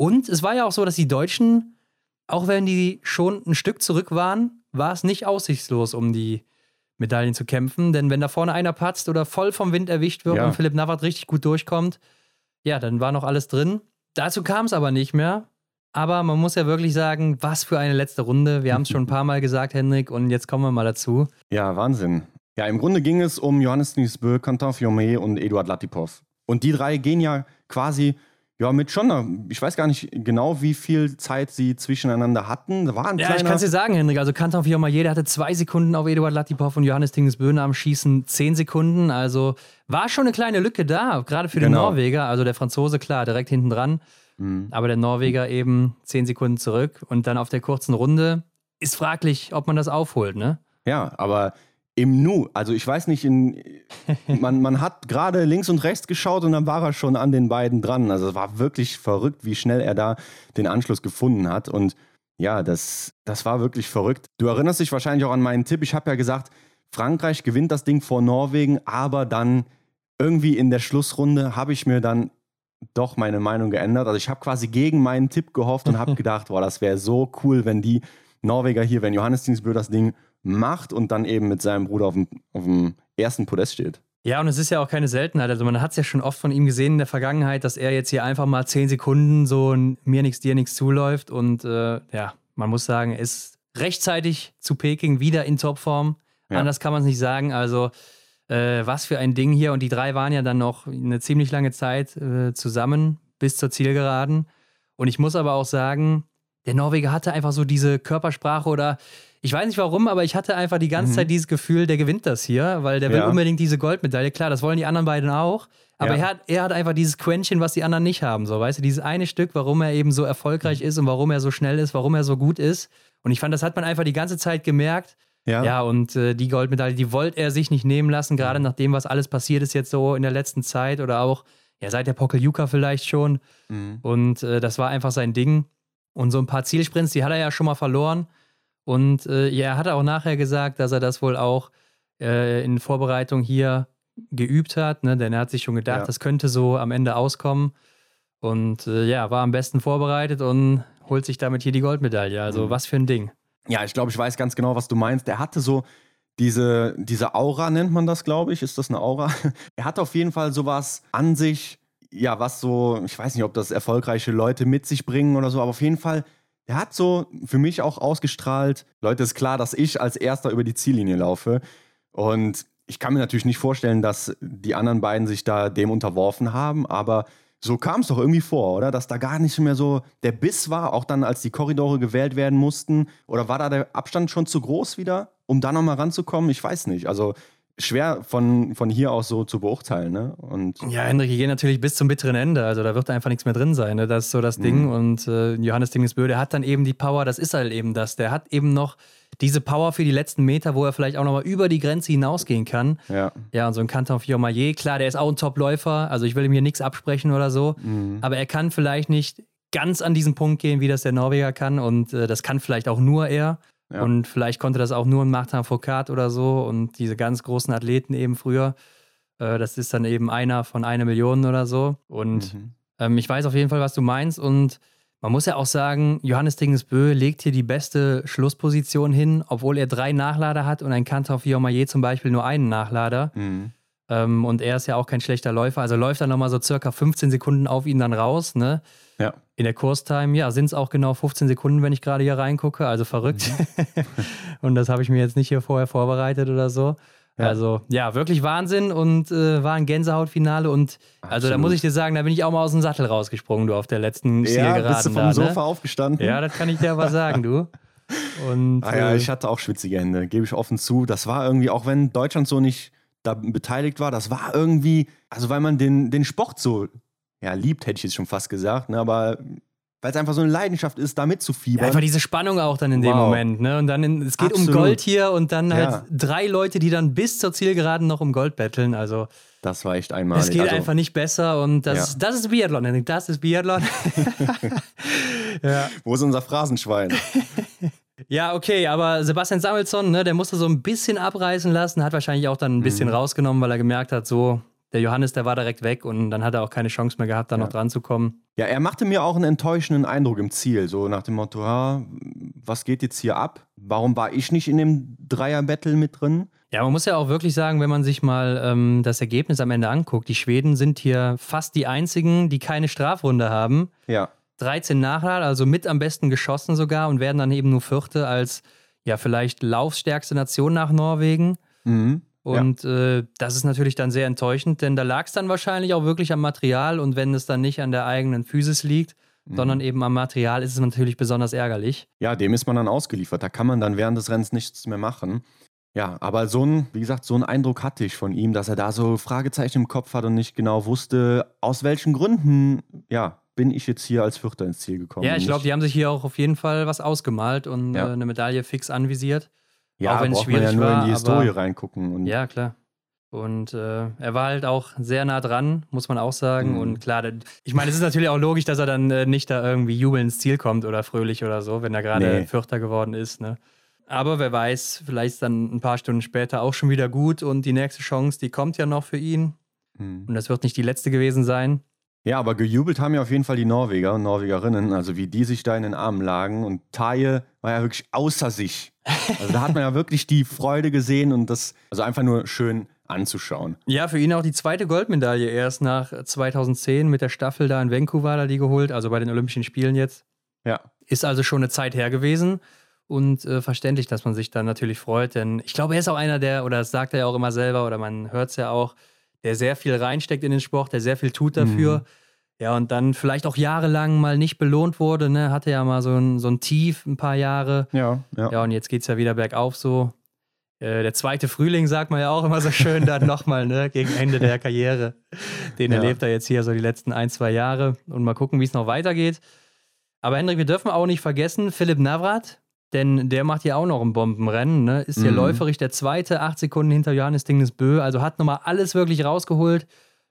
Und es war ja auch so, dass die Deutschen, auch wenn die schon ein Stück zurück waren, war es nicht aussichtslos, um die Medaillen zu kämpfen. Denn wenn da vorne einer patzt oder voll vom Wind erwischt wird Ja. und Philipp Navrat richtig gut durchkommt, ja, dann war noch alles drin. Dazu kam es aber nicht mehr. Aber man muss ja wirklich sagen, was für eine letzte Runde. Wir haben es schon ein paar Mal gesagt, Henrik, und jetzt kommen wir mal dazu. Ja, Wahnsinn. Ja, im Grunde ging es um Johannes Nisbö, Quentin Fiume und Eduard Latipov. Und die drei gehen ja quasi ja, mit schon, ich weiß gar nicht genau, wie viel Zeit sie zwischeneinander hatten. Da war ein Ja, ich kleiner, kann es dir sagen, Henrik. Also Kanton Fiorma, der hatte zwei Sekunden auf Eduard Latipov und Johannes Tingesböhne am Schießen zehn Sekunden. Also war schon eine kleine Lücke da, gerade für den Genau. Norweger. Also der Franzose, klar, direkt hinten dran. Mhm. Aber der Norweger eben zehn Sekunden zurück. Und dann auf der kurzen Runde ist fraglich, ob man das aufholt, ne? Ja, aber im Nu, also ich weiß nicht, in, man, man hat gerade links und rechts geschaut und dann war er schon an den beiden dran. Also es war wirklich verrückt, wie schnell er da den Anschluss gefunden hat. Und ja, das, das war wirklich verrückt. Du erinnerst dich wahrscheinlich auch an meinen Tipp. Ich habe ja gesagt, Frankreich gewinnt das Ding vor Norwegen, aber dann irgendwie in der Schlussrunde habe ich mir dann doch meine Meinung geändert. Also ich habe quasi gegen meinen Tipp gehofft und habe [laughs] gedacht, boah, das wäre so cool, wenn die Norweger hier, wenn Johannes Dingsbö das Ding macht und dann eben mit seinem Bruder auf dem, auf dem ersten Podest steht. Ja, und es ist ja auch keine Seltenheit. Also man hat es ja schon oft von ihm gesehen in der Vergangenheit, dass er jetzt hier einfach mal zehn Sekunden so ein mir nichts, dir nichts zuläuft. Und äh, ja, man muss sagen, er ist rechtzeitig zu Peking wieder in Topform. Ja. Anders kann man es nicht sagen. Also äh, was für ein Ding hier. Und die drei waren ja dann noch eine ziemlich lange Zeit äh, zusammen bis zur Zielgeraden. Und ich muss aber auch sagen, der Norweger hatte einfach so diese Körpersprache oder ich weiß nicht warum, aber ich hatte einfach die ganze Zeit dieses Gefühl, der gewinnt das hier, weil der will Mhm. Ja. unbedingt diese Goldmedaille. Klar, das wollen die anderen beiden auch. Aber Ja. er, hat, er hat einfach dieses Quäntchen, was die anderen nicht haben. So, weißt du, dieses eine Stück, warum er eben so erfolgreich ist und warum er so schnell ist, warum er so gut ist. Und ich fand, das hat man einfach die ganze Zeit gemerkt. Ja, und äh, die Goldmedaille, die wollte er sich nicht nehmen lassen, gerade nach dem, was alles passiert ist jetzt so in der letzten Zeit oder auch ja, seit der Pokeljuka vielleicht schon. Mhm. Und äh, das war einfach sein Ding. Und so ein paar Zielsprints, die hat er ja schon mal verloren. Und äh, ja, er hat auch nachher gesagt, dass er das wohl auch äh, in Vorbereitung hier geübt hat, ne? denn er hat sich schon gedacht, Ja. das könnte so am Ende auskommen. Und äh, ja, war am besten vorbereitet und holt sich damit hier die Goldmedaille. Also Mhm. was für ein Ding. Ja, ich glaube, ich weiß ganz genau, was du meinst. Er hatte so diese, diese Aura, nennt man das, glaube ich. Ist das eine Aura? [laughs] Er hat auf jeden Fall sowas an sich, ja, was so, ich weiß nicht, ob das erfolgreiche Leute mit sich bringen oder so, aber auf jeden Fall, er hat so für mich auch ausgestrahlt, Leute, ist klar, dass ich als erster über die Ziellinie laufe. Und ich kann mir natürlich nicht vorstellen, dass die anderen beiden sich da dem unterworfen haben, aber so kam es doch irgendwie vor, oder? Dass da gar nicht mehr so der Biss war, auch dann, als die Korridore gewählt werden mussten. Oder war da der Abstand schon zu groß wieder, um da nochmal ranzukommen? Ich weiß nicht. Also schwer von, von hier aus so zu beurteilen, ne? Und Ja, Hendrik, die gehen natürlich bis zum bitteren Ende. Also da wird einfach nichts mehr drin sein. Ne? Das ist so das Ding. Mhm. Und äh, Johannes Dingesbö, der hat dann eben die Power, das ist halt eben das. Der hat eben noch diese Power für die letzten Meter, wo er vielleicht auch nochmal über die Grenze hinausgehen kann. ja. Ja, und so ein Canton Fiormaillet, klar, der ist auch ein Top-Läufer. Also ich will ihm hier nichts absprechen oder so. Mhm. Aber er kann vielleicht nicht ganz an diesen Punkt gehen, wie das der Norweger kann. Und äh, das kann vielleicht auch nur er. Ja. Und vielleicht konnte das auch nur ein Martin Foucault oder so. Und diese ganz großen Athleten eben früher. Äh, das ist dann eben einer von einer Million oder so. Und Mhm. ähm, ich weiß auf jeden Fall, was du meinst. Und man muss ja auch sagen, Johannes Dingesbö legt hier die beste Schlussposition hin, obwohl er drei Nachlader hat und ein Canton Fiormaillet zum Beispiel nur einen Nachlader. Mhm. Ähm, und er ist ja auch kein schlechter Läufer. Also läuft er nochmal so circa 15 Sekunden auf ihn dann raus. Ne? Ja. In der Kurstime, ja, sind es auch genau 15 Sekunden, wenn ich gerade hier reingucke. Also verrückt. [laughs] und das habe ich mir jetzt nicht hier vorher vorbereitet oder so. Ja. Also ja, wirklich Wahnsinn und äh, war ein Gänsehautfinale. Und also da Absolut. muss ich dir sagen, da bin ich auch mal aus dem Sattel rausgesprungen, du auf der letzten Ja, Zielgeraden. bist du vom da, Sofa ne? aufgestanden? Ja, das kann ich dir aber sagen, du. Und Ah ja, äh, ich hatte auch schwitzige Hände, gebe ich offen zu. Das war irgendwie, auch wenn Deutschland so nicht da beteiligt war, das war irgendwie, also weil man den, den Sport so ja, liebt, hätte ich jetzt schon fast gesagt, ne, aber weil es einfach so eine Leidenschaft ist, da Ja, mitzufiebern. einfach diese Spannung auch dann in dem Wow. Moment. Ne? Und dann, in, es geht um Absolut. Gold hier und dann halt Ja. drei Leute, die dann bis zur Zielgeraden noch um Gold betteln. Also das war echt einmalig. es geht also, einfach nicht besser und das, Ja. das ist Biathlon, Henrik. Das ist Biathlon. [laughs] ja. Wo ist unser Phrasenschwein? [laughs] Ja, okay, aber Sebastian Samuelsson, ne, der musste so ein bisschen abreißen lassen, hat wahrscheinlich auch dann ein bisschen Mhm. rausgenommen, weil er gemerkt hat, so, der Johannes, der war direkt weg und dann hat er auch keine Chance mehr gehabt, da Ja. noch dran zu kommen. Ja, er machte mir auch einen enttäuschenden Eindruck im Ziel. So nach dem Motto, ha, was geht jetzt hier ab? Warum war ich nicht in dem Dreier-Battle mit drin? Ja, man muss ja auch wirklich sagen, wenn man sich mal ähm, das Ergebnis am Ende anguckt, die Schweden sind hier fast die einzigen, die keine Strafrunde haben. Ja. 13 Nachlade, also mit am besten geschossen sogar und werden dann eben nur Vierte als ja vielleicht laufstärkste Nation nach Norwegen. Mhm. Und äh, das ist natürlich dann sehr enttäuschend, denn da lag es dann wahrscheinlich auch wirklich am Material und wenn es dann nicht an der eigenen Physis liegt, Mhm. sondern eben am Material, ist es natürlich besonders ärgerlich. Ja, dem ist man dann ausgeliefert. Da kann man dann während des Rennens nichts mehr machen. Ja, aber so ein, wie gesagt, so einen Eindruck hatte ich von ihm, dass er da so Fragezeichen im Kopf hat und nicht genau wusste, aus welchen Gründen, ja, bin ich jetzt hier als Vierter ins Ziel gekommen. Ja, ich glaube, die haben sich hier auch auf jeden Fall was ausgemalt und Ja. äh, eine Medaille fix anvisiert. Ja, auch wenn es braucht man ja schwierig nur in war, die aber- Historie reingucken. Und Ja, klar. Und äh, er war halt auch sehr nah dran, muss man auch sagen. Mhm. Und klar, ich meine, es ist natürlich auch logisch, dass er dann äh, nicht da irgendwie jubelnd ins Ziel kommt oder fröhlich oder so, wenn er gerade Nee. Vierter geworden ist. Ne? Aber wer weiß, vielleicht ist dann ein paar Stunden später auch schon wieder gut und die nächste Chance, die kommt ja noch für ihn. Hm. Und das wird nicht die letzte gewesen sein. Ja, aber gejubelt haben ja auf jeden Fall die Norweger und Norwegerinnen, also wie die sich da in den Armen lagen. Und Taje war ja wirklich außer sich. Also da hat man ja wirklich die Freude gesehen und das, also einfach nur schön anzuschauen. Ja, für ihn auch die zweite Goldmedaille erst nach 2010 mit der Staffel da in Vancouver da die geholt, also bei den Olympischen Spielen jetzt. Ja. Ist also schon eine Zeit her gewesen und äh, verständlich, dass man sich dann natürlich freut, denn ich glaube, er ist auch einer der, oder das sagt er ja auch immer selber, oder man hört es ja auch, der sehr viel reinsteckt in den Sport, der sehr viel tut dafür. Ja, und dann vielleicht auch jahrelang mal nicht belohnt wurde, ne? Hatte ja mal so ein, so ein Tief ein paar Jahre. Ja, ja. Ja, und jetzt geht es ja wieder bergauf so. Äh, der zweite Frühling, sagt man ja auch immer so schön, dann [laughs] nochmal, ne, gegen Ende der Karriere. Den Ja. erlebt er jetzt hier so die letzten ein, zwei Jahre. Und mal gucken, wie es noch weitergeht. Aber Hendrik, wir dürfen auch nicht vergessen, Philipp Navrat, denn der macht ja auch noch ein Bombenrennen, ne? Ist hier Mhm. läuferisch der zweite, acht Sekunden hinter Johannes Dinges Bö, also hat nochmal alles wirklich rausgeholt.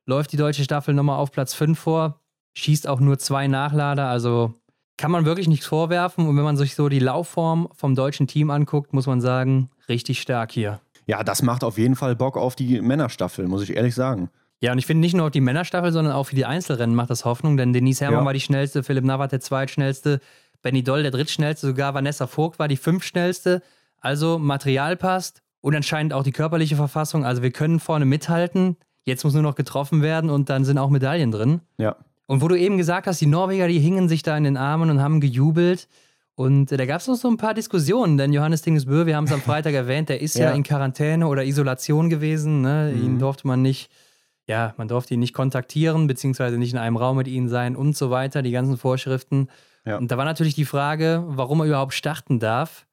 Läuft die deutsche Staffel nochmal auf Platz 5 vor, schießt auch nur zwei Nachlader, also kann man wirklich nichts vorwerfen. Und wenn man sich so die Laufform vom deutschen Team anguckt, muss man sagen, richtig stark hier. Ja, das macht auf jeden Fall Bock auf die Männerstaffel, muss ich ehrlich sagen. Ja, und ich finde nicht nur auf die Männerstaffel, sondern auch für die Einzelrennen macht das Hoffnung, denn Denise Herrmann Ja. war die schnellste, Philipp Navrat der zweitschnellste, Benny Doll der drittschnellste, sogar Vanessa Vogt war die fünftschnellste. Also Material passt und anscheinend auch die körperliche Verfassung. Also wir können vorne mithalten. Jetzt muss nur noch getroffen werden und dann sind auch Medaillen drin. Ja. Und wo du eben gesagt hast, die Norweger, die hingen sich da in den Armen und haben gejubelt. Und äh, da gab es noch so ein paar Diskussionen, denn Johannes Dingesbö, wir haben es am [laughs] Freitag erwähnt, der ist ja. Ja. in Quarantäne oder Isolation gewesen. Ne? Mhm. Ihn durfte man nicht, ja, man durfte ihn nicht kontaktieren, beziehungsweise nicht in einem Raum mit ihm sein und so weiter, die ganzen Vorschriften. Ja. Und da war natürlich die Frage, warum er überhaupt starten darf,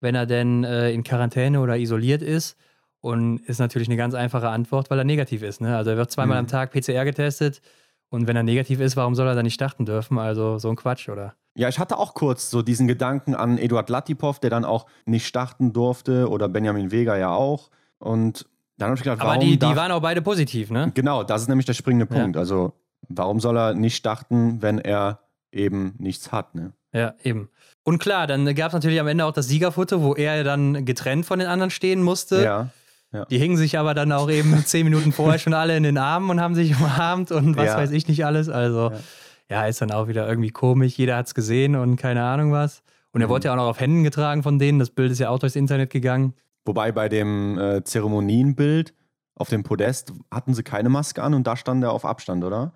wenn er denn äh, in Quarantäne oder isoliert ist. Und ist natürlich eine ganz einfache Antwort, weil er negativ ist. Ne? Also er wird zweimal Mhm. am Tag PCR getestet. Und wenn er negativ ist, warum soll er dann nicht starten dürfen? Also so ein Quatsch, oder? Ja, ich hatte auch kurz so diesen Gedanken an Eduard Latipov, der dann auch nicht starten durfte, oder Benjamin Vega ja auch. Und dann habe ich gedacht, Aber warum die, die darf- waren auch beide positiv, ne? Genau, das ist nämlich der springende Ja. Punkt. Also, warum soll er nicht starten, wenn er eben nichts hat, ne? Ja, eben. Und klar, dann gab es natürlich am Ende auch das Siegerfoto, wo er dann getrennt von den anderen stehen musste. Ja. Die hingen sich aber dann auch eben zehn Minuten vorher schon alle in den Armen und haben sich [laughs] umarmt und was Ja. weiß ich nicht alles. Also, ja. ist dann auch wieder irgendwie komisch. Jeder hat es gesehen und keine Ahnung was. Und er Mhm. wurde ja auch noch auf Händen getragen von denen. Das Bild ist ja auch durchs Internet gegangen. Wobei bei dem äh, Zeremonienbild auf dem Podest hatten sie keine Maske an und da stand er auf Abstand, oder?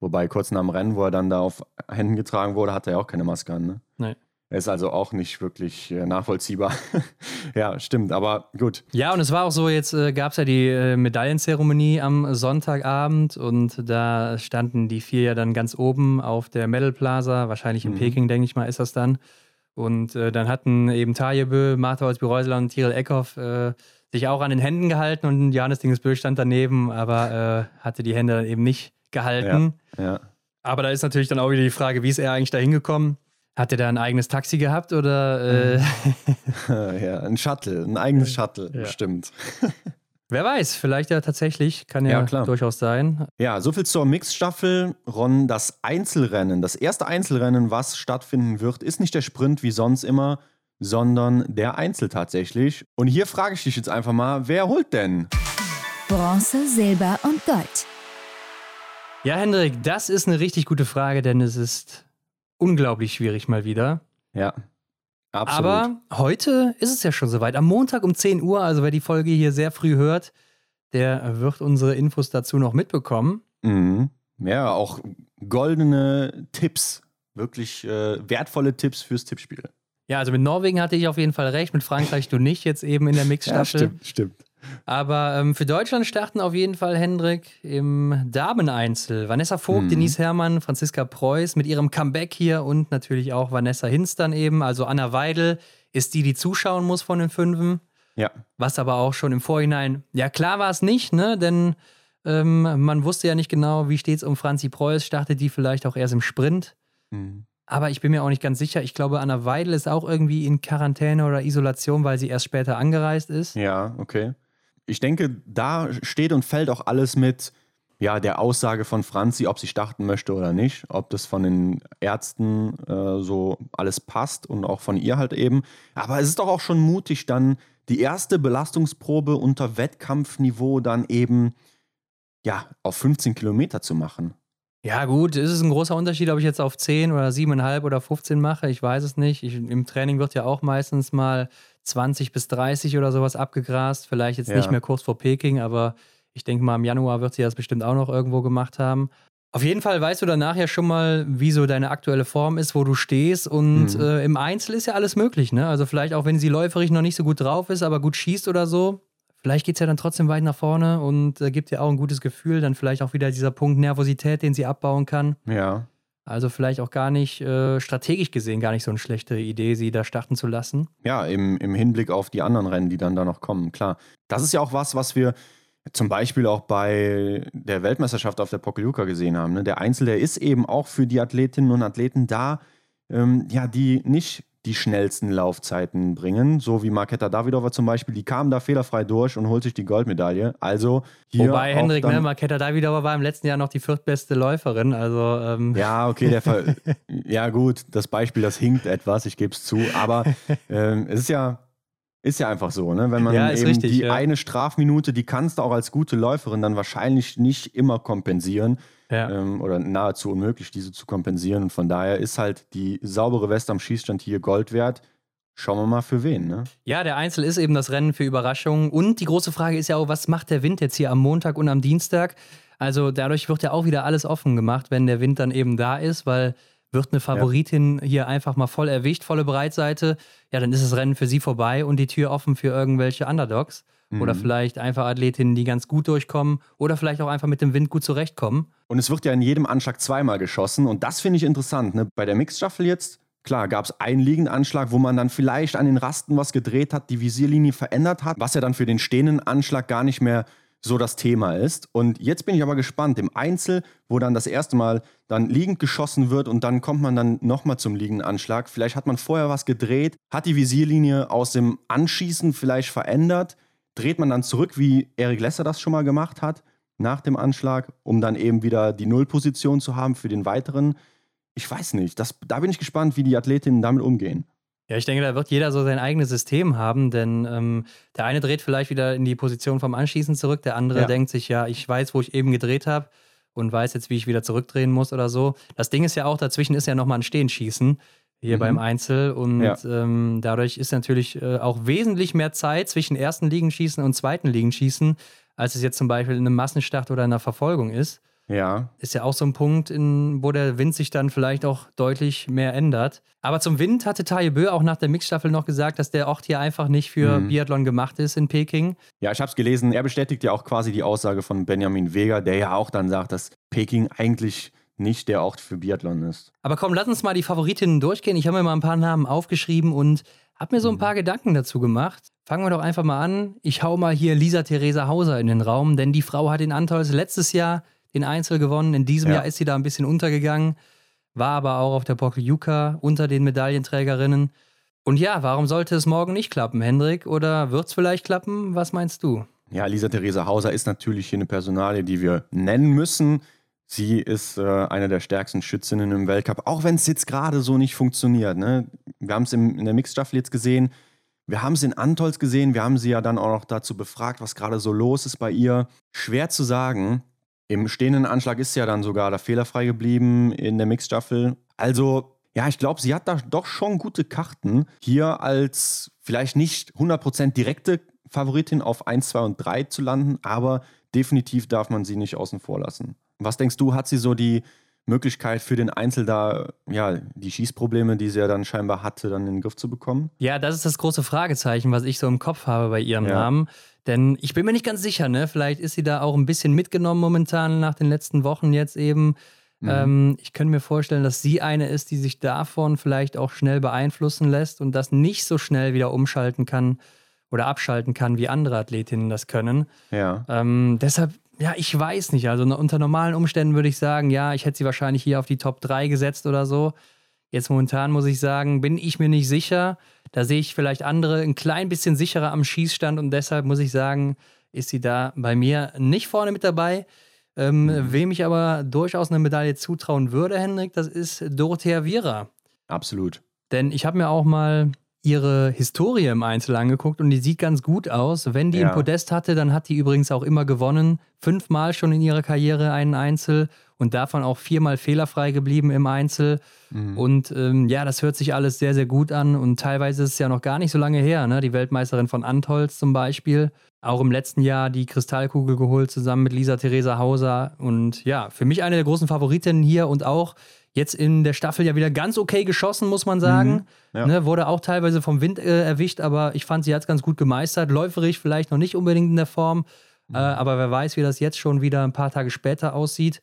Wobei kurz nach dem Rennen, wo er dann da auf Händen getragen wurde, hatte er auch keine Maske an, ne? Nee. Er ist also auch nicht wirklich äh, nachvollziehbar. [laughs] ja, stimmt, aber gut. Ja, und es war auch so, jetzt äh, gab es ja die äh, Medaillenzeremonie am Sonntagabend und da standen die vier ja dann ganz oben auf der Medal Plaza, wahrscheinlich in Mhm. Peking, denke ich mal, ist das dann. Und äh, dann hatten eben Tajebö, Martha Holzbü-Reuseler und Tiril Eckhoff äh, sich auch an den Händen gehalten und Johannes Dingesbö stand daneben, aber äh, hatte die Hände dann eben nicht gehalten. Ja. Aber da ist natürlich dann auch wieder die Frage, wie ist er eigentlich da hingekommen? Hat er da ein eigenes Taxi gehabt oder äh, [laughs] ja, ein Shuttle, ein eigenes Shuttle, Ja. bestimmt. [laughs] wer weiß, vielleicht ja tatsächlich, kann ja, Ja, klar. durchaus sein. Ja, soviel zur Mixstaffel. Ron, das Einzelrennen, das erste Einzelrennen, was stattfinden wird, ist nicht der Sprint wie sonst immer, sondern der Einzel tatsächlich. Und hier frage ich dich jetzt einfach mal, wer holt denn? Bronze, Silber und Gold. Ja, Hendrik, das ist eine richtig gute Frage, denn es ist unglaublich schwierig mal wieder. Ja, absolut. Aber heute ist es ja schon soweit. Am Montag um 10 Uhr, also wer die Folge hier sehr früh hört, der wird unsere Infos dazu noch mitbekommen. Mhm. Ja, auch goldene Tipps, wirklich äh, wertvolle Tipps fürs Tippspiel. Ja, also mit Norwegen hatte ich auf jeden Fall recht, mit Frankreich du nicht, jetzt eben in der Mixstaffel. Ja, stimmt, stimmt. Aber ähm, für Deutschland starten auf jeden Fall Hendrik im Dameneinzel. Vanessa Vogt, Mhm. Denise Herrmann, Franziska Preuß mit ihrem Comeback hier und natürlich auch Vanessa Hinz dann eben. Also Anna Weidel ist die, die zuschauen muss von den Fünfen. Ja, Was aber auch schon im Vorhinein, ja klar war es nicht, ne? Denn ähm, man wusste ja nicht genau, wie steht es um Franzi Preuß. Startet die vielleicht auch erst im Sprint? Mhm. Aber ich bin mir auch nicht ganz sicher. Ich glaube, Anna Weidel ist auch irgendwie in Quarantäne oder Isolation, weil sie erst später angereist ist. ja, okay. Ich denke, da steht und fällt auch alles mit ja, der Aussage von Franzi, ob sie starten möchte oder nicht, ob das von den Ärzten äh, so alles passt und auch von ihr halt eben. Aber es ist doch auch schon mutig, dann die erste Belastungsprobe unter Wettkampfniveau dann eben ja, auf 15 Kilometer zu machen. Ja, gut, ist es ein großer Unterschied, ob ich jetzt auf 10 oder 7,5 oder 15 mache? Ich weiß es nicht. Ich, Im Training wird ja auch meistens mal 20 bis 30 oder sowas abgegrast. Vielleicht jetzt Ja. nicht mehr kurz vor Peking, aber ich denke mal, im Januar wird sie das bestimmt auch noch irgendwo gemacht haben. Auf jeden Fall weißt du danach ja schon mal, wie so deine aktuelle Form ist, wo du stehst. Und Mhm. äh, im Einzel ist ja alles möglich, ne? Also vielleicht auch, wenn sie läuferig noch nicht so gut drauf ist, aber gut schießt oder so. Vielleicht geht es ja dann trotzdem weit nach vorne und äh, gibt ihr auch ein gutes Gefühl. Dann vielleicht auch wieder dieser Punkt Nervosität, den sie abbauen kann. Ja. Also vielleicht auch gar nicht äh, strategisch gesehen gar nicht so eine schlechte Idee, sie da starten zu lassen. Ja, im, im Hinblick auf die anderen Rennen, die dann da noch kommen, klar. Das ist ja auch was, was wir zum Beispiel auch bei der Weltmeisterschaft auf der Pokljuka gesehen haben. Ne? Der Einzel, der ist eben auch für die Athletinnen und Athleten da, ähm, ja, die nicht die schnellsten Laufzeiten bringen, so wie Marketa Davidova zum Beispiel, die kam da fehlerfrei durch und holt sich die Goldmedaille. Also hier Wobei Hendrik, ne, Marketa Davidova war im letzten Jahr noch die viertbeste Läuferin. Also ähm, Ja, okay, der Ver [laughs] ja gut, das Beispiel, das hinkt etwas, ich gebe es zu, aber [laughs] ähm, es ist ja, ist ja einfach so, ne? wenn man Ja, eben richtig, die ja. eine Strafminute, die kannst du auch als gute Läuferin dann wahrscheinlich nicht immer kompensieren ja. ähm, oder nahezu unmöglich, diese zu kompensieren und von daher ist halt die saubere Weste am Schießstand hier Gold wert. Schauen wir mal für wen, ne? ja, der Einzel ist eben das Rennen für Überraschungen. Und die große Frage ist ja auch, was macht der Wind jetzt hier am Montag und am Dienstag? Also dadurch wird ja auch wieder alles offen gemacht, wenn der Wind dann eben da ist, weil wird eine Favoritin hier einfach mal voll erwischt, volle Breitseite, ja, dann ist das Rennen für sie vorbei und die Tür offen für irgendwelche Underdogs. Oder Mhm. vielleicht einfach Athletinnen, die ganz gut durchkommen oder vielleicht auch einfach mit dem Wind gut zurechtkommen. Und es wird ja in jedem Anschlag zweimal geschossen. Und das finde ich interessant. Ne? Bei der Mixstaffel jetzt, klar, gab es einen liegenden Anschlag, wo man dann vielleicht an den Rasten was gedreht hat, die Visierlinie verändert hat, was ja dann für den stehenden Anschlag gar nicht mehr so das Thema ist. Und jetzt bin ich aber gespannt, im Einzel, wo dann das erste Mal dann liegend geschossen wird und dann kommt man dann nochmal zum liegenden Anschlag. Vielleicht hat man vorher was gedreht, hat die Visierlinie aus dem Anschießen vielleicht verändert, dreht man dann zurück, wie Erik Lesser das schon mal gemacht hat nach dem Anschlag, um dann eben wieder die Nullposition zu haben für den weiteren. Ich weiß nicht. Das, da bin ich gespannt, wie die Athletinnen damit umgehen. Ja, ich denke, da wird jeder so sein eigenes System haben, denn ähm, der eine dreht vielleicht wieder in die Position vom Anschießen zurück, der andere Ja. denkt sich, ja, ich weiß, wo ich eben gedreht habe und weiß jetzt, wie ich wieder zurückdrehen muss oder so. Das Ding ist ja auch, dazwischen ist ja nochmal ein Stehenschießen hier Mhm. beim Einzel und Ja. ähm, dadurch ist natürlich äh, auch wesentlich mehr Zeit zwischen ersten Liegenschießen und zweiten Liegenschießen, als es jetzt zum Beispiel in einem Massenstart oder in einer Verfolgung ist Ja, ist ja auch so ein Punkt, in, wo der Wind sich dann vielleicht auch deutlich mehr ändert. Aber zum Wind hatte Taye Bö auch nach der Mixstaffel noch gesagt, dass der Ort hier einfach nicht für Mhm. Biathlon gemacht ist in Peking. ja ich habe es gelesen. Er bestätigt ja auch quasi die Aussage von Benjamin Weger, der ja auch dann sagt, dass Peking eigentlich nicht der Ort für Biathlon ist. Aber komm, lass uns mal die Favoritinnen durchgehen. Ich habe mir mal ein paar Namen aufgeschrieben und habe mir so ein Mhm. paar Gedanken dazu gemacht. Fangen wir doch einfach mal an. Ich hau mal hier Lisa Theresa Hauser in den Raum, denn die Frau hat in Antolz letztes Jahr den Einzel gewonnen. In diesem Ja. Jahr ist sie da ein bisschen untergegangen, war aber auch auf der Pokljuka unter den Medaillenträgerinnen. Und ja, warum sollte es morgen nicht klappen, Hendrik? Oder wird es vielleicht klappen? Was meinst du? Ja, Lisa Theresa Hauser ist natürlich hier eine Personalie, die wir nennen müssen. Sie ist äh, eine der stärksten Schützinnen im Weltcup, auch wenn es jetzt gerade so nicht funktioniert. Ne? Wir haben es in der Mixstaffel jetzt gesehen. Wir haben es in Antols gesehen. Wir haben sie ja dann auch noch dazu befragt, was gerade so los ist bei ihr. Schwer zu sagen. Im stehenden Anschlag ist sie ja dann sogar da fehlerfrei geblieben in der Mixstaffel. Also, ja, ich glaube, sie hat da doch schon gute Karten. Hier als vielleicht nicht 100% direkte Favoritin auf 1, 2 und 3 zu landen, aber definitiv darf man sie nicht außen vor lassen. Was denkst du, hat sie so die Möglichkeit für den Einzel da, ja, die Schießprobleme, die sie ja dann scheinbar hatte, dann in den Griff zu bekommen? Ja, das ist das große Fragezeichen, was ich so im Kopf habe bei ihrem ja. Namen. Denn ich bin mir nicht ganz sicher, ne? Vielleicht ist sie da auch ein bisschen mitgenommen momentan nach den letzten Wochen jetzt eben. Mhm. Ähm, ich könnte mir vorstellen, dass sie eine ist, die sich davon vielleicht auch schnell beeinflussen lässt und das nicht so schnell wieder umschalten kann oder abschalten kann, wie andere Athletinnen das können. Ja. Ähm, deshalb ja, ich weiß nicht. Also unter normalen Umständen würde ich sagen, ja, ich hätte sie wahrscheinlich hier auf die Top 3 gesetzt oder so. Jetzt momentan muss ich sagen, bin ich mir nicht sicher. Da sehe ich vielleicht andere ein klein bisschen sicherer am Schießstand und deshalb muss ich sagen, ist sie da bei mir nicht vorne mit dabei. Ähm, mhm. Wem ich aber durchaus eine Medaille zutrauen würde, Hendrik, das ist Dorothea Viera. Absolut. Denn ich habe mir auch mal ihre Historie im Einzel angeguckt und die sieht ganz gut aus. Wenn die ja. ein Podest hatte, dann hat die übrigens auch immer gewonnen. Fünfmal schon in ihrer Karriere einen Einzel und davon auch viermal fehlerfrei geblieben im Einzel. Mhm. Und ähm, ja, das hört sich alles sehr, sehr gut an und teilweise ist es ja noch gar nicht so lange her. Ne? Die Weltmeisterin von Antholz zum Beispiel. Auch im letzten Jahr die Kristallkugel geholt zusammen mit Lisa Theresa Hauser. Und ja, für mich eine der großen Favoritinnen hier und auch Jetzt in der Staffel ja wieder ganz okay geschossen, muss man sagen. Mhm, ja. ne, wurde auch teilweise vom Wind äh, erwischt, aber ich fand, sie hat es ganz gut gemeistert. Läuferig vielleicht noch nicht unbedingt in der Form, mhm. äh, aber wer weiß, wie das jetzt schon wieder ein paar Tage später aussieht.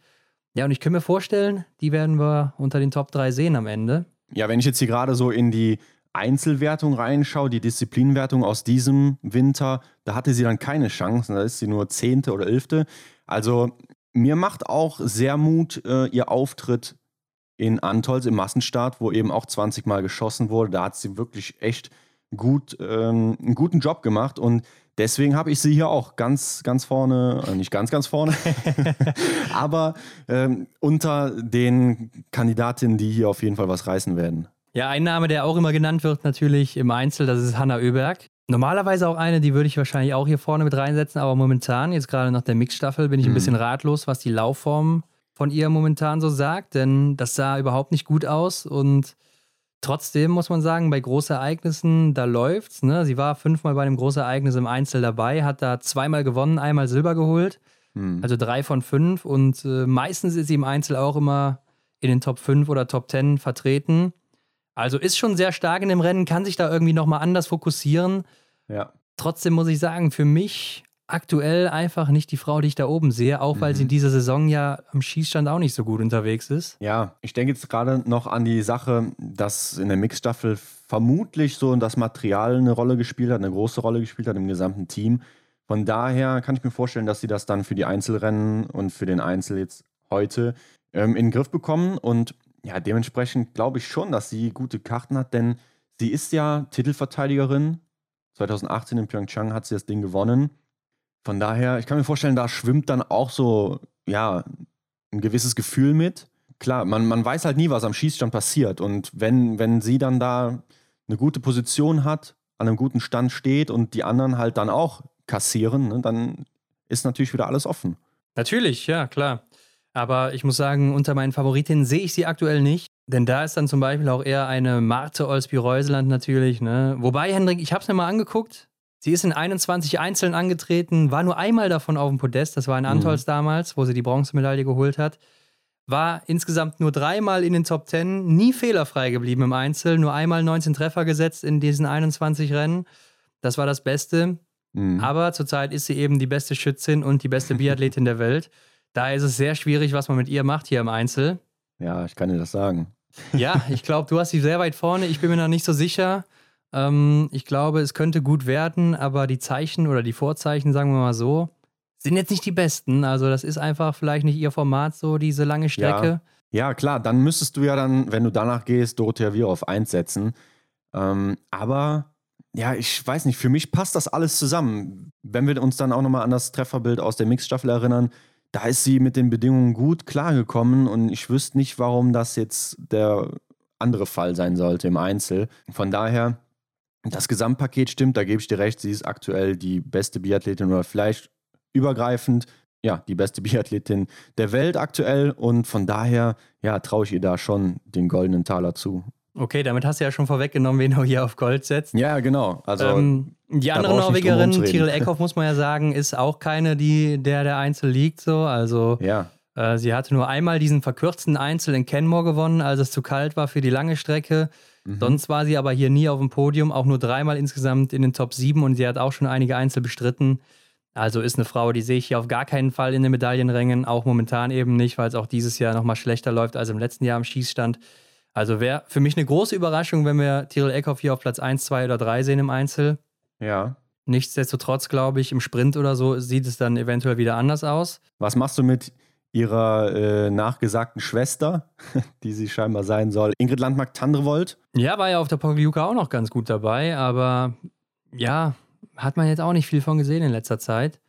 Ja, und ich kann mir vorstellen, die werden wir unter den Top 3 sehen am Ende. Ja, wenn ich jetzt hier gerade so in die Einzelwertung reinschaue, die Disziplinwertung aus diesem Winter, da hatte sie dann keine Chance. Da ist sie nur Zehnte oder Elfte. Also mir macht auch sehr Mut äh, ihr Auftritt in Antolz im Massenstart, wo eben auch 20 Mal geschossen wurde. Da hat sie wirklich echt gut, ähm, einen guten Job gemacht und deswegen habe ich sie hier auch ganz, ganz vorne, äh, nicht ganz, ganz vorne, [laughs] [laughs] aber ähm, unter den Kandidatinnen, die hier auf jeden Fall was reißen werden. Ja, ein Name, der auch immer genannt wird, natürlich im Einzel, das ist Hanna Oeberg. Normalerweise auch eine, die würde ich wahrscheinlich auch hier vorne mit reinsetzen, aber momentan, jetzt gerade nach der Mixstaffel, bin ich ein mhm. bisschen ratlos, was die Laufform von ihr momentan so sagt, denn das sah überhaupt nicht gut aus und trotzdem muss man sagen, bei Großereignissen, da läuft's. Ne? Sie war fünfmal bei einem Großereignis im Einzel dabei, hat da zweimal gewonnen, einmal Silber geholt, hm. also drei von fünf und äh, meistens ist sie im Einzel auch immer in den Top 5 oder Top 10 vertreten. Also ist schon sehr stark in dem Rennen, kann sich da irgendwie nochmal anders fokussieren. Ja. Trotzdem muss ich sagen, für mich aktuell einfach nicht die Frau, die ich da oben sehe, auch weil mhm. sie in dieser Saison ja am Schießstand auch nicht so gut unterwegs ist. Ja, ich denke jetzt gerade noch an die Sache, dass in der Mixstaffel vermutlich so das Material eine Rolle gespielt hat, eine große Rolle gespielt hat im gesamten Team. Von daher kann ich mir vorstellen, dass sie das dann für die Einzelrennen und für den Einzel jetzt heute ähm, in den Griff bekommen. Und ja, dementsprechend glaube ich schon, dass sie gute Karten hat, denn sie ist ja Titelverteidigerin. 2018 in Pyeongchang hat sie das Ding gewonnen. Von daher, ich kann mir vorstellen, da schwimmt dann auch so, ja, ein gewisses Gefühl mit. Klar, man, man weiß halt nie, was am Schießstand passiert. Und wenn, wenn sie dann da eine gute Position hat, an einem guten Stand steht und die anderen halt dann auch kassieren, ne, dann ist natürlich wieder alles offen. Natürlich, ja, klar. Aber ich muss sagen, unter meinen Favoritinnen sehe ich sie aktuell nicht. Denn da ist dann zum Beispiel auch eher eine Marte Olsby-Reuseland natürlich. Ne? Wobei, Hendrik, ich habe es mir mal angeguckt. Sie ist in 21 Einzeln angetreten, war nur einmal davon auf dem Podest, das war in Antolz mhm. damals, wo sie die Bronzemedaille geholt hat. War insgesamt nur dreimal in den Top 10, nie fehlerfrei geblieben im Einzel, nur einmal 19 Treffer gesetzt in diesen 21 Rennen. Das war das Beste. Mhm. Aber zurzeit ist sie eben die beste Schützin und die beste Biathletin der Welt. Daher ist es sehr schwierig, was man mit ihr macht hier im Einzel. Ja, ich kann dir das sagen. Ja, ich glaube, du hast sie sehr weit vorne. Ich bin mir noch nicht so sicher. Ähm, ich glaube, es könnte gut werden, aber die Zeichen oder die Vorzeichen, sagen wir mal so, sind jetzt nicht die besten. Also, das ist einfach vielleicht nicht ihr Format, so diese lange Strecke. Ja, ja klar, dann müsstest du ja dann, wenn du danach gehst, Dorothea Vier auf 1 setzen. Ähm, aber ja, ich weiß nicht, für mich passt das alles zusammen. Wenn wir uns dann auch nochmal an das Trefferbild aus der Mixstaffel erinnern, da ist sie mit den Bedingungen gut klargekommen und ich wüsste nicht, warum das jetzt der andere Fall sein sollte im Einzel. Von daher, das Gesamtpaket stimmt, da gebe ich dir recht, sie ist aktuell die beste Biathletin oder vielleicht übergreifend, ja, die beste [laughs] Biathletin der Welt aktuell und von daher, ja, traue ich ihr da schon den goldenen Taler zu. Okay, damit hast du ja schon vorweggenommen, wen du hier auf Gold setzt. Ja, genau. Also, ähm, die andere Norwegerin, Tiril [laughs] Eckhoff, muss man ja sagen, ist auch keine, die der der Einzel liegt so. Also ja. äh, sie hatte nur einmal diesen verkürzten Einzel in Kenmore gewonnen, als es zu kalt war für die lange Strecke. Mhm. Sonst war sie aber hier nie auf dem Podium, auch nur dreimal insgesamt in den Top 7 und sie hat auch schon einige Einzel bestritten. Also ist eine Frau, die sehe ich hier auf gar keinen Fall in den Medaillenrängen, auch momentan eben nicht, weil es auch dieses Jahr nochmal schlechter läuft als im letzten Jahr am Schießstand. Also wäre für mich eine große Überraschung, wenn wir Tyrell Eckhoff hier auf Platz 1, 2 oder 3 sehen im Einzel. Ja. Nichtsdestotrotz, glaube ich, im Sprint oder so sieht es dann eventuell wieder anders aus. Was machst du mit ihrer äh, nachgesagten Schwester, [laughs] die sie scheinbar sein soll, Ingrid Landmark-Tandrevold? Ja, war ja auf der Pokljuka auch noch ganz gut dabei, aber ja, hat man jetzt auch nicht viel von gesehen in letzter Zeit.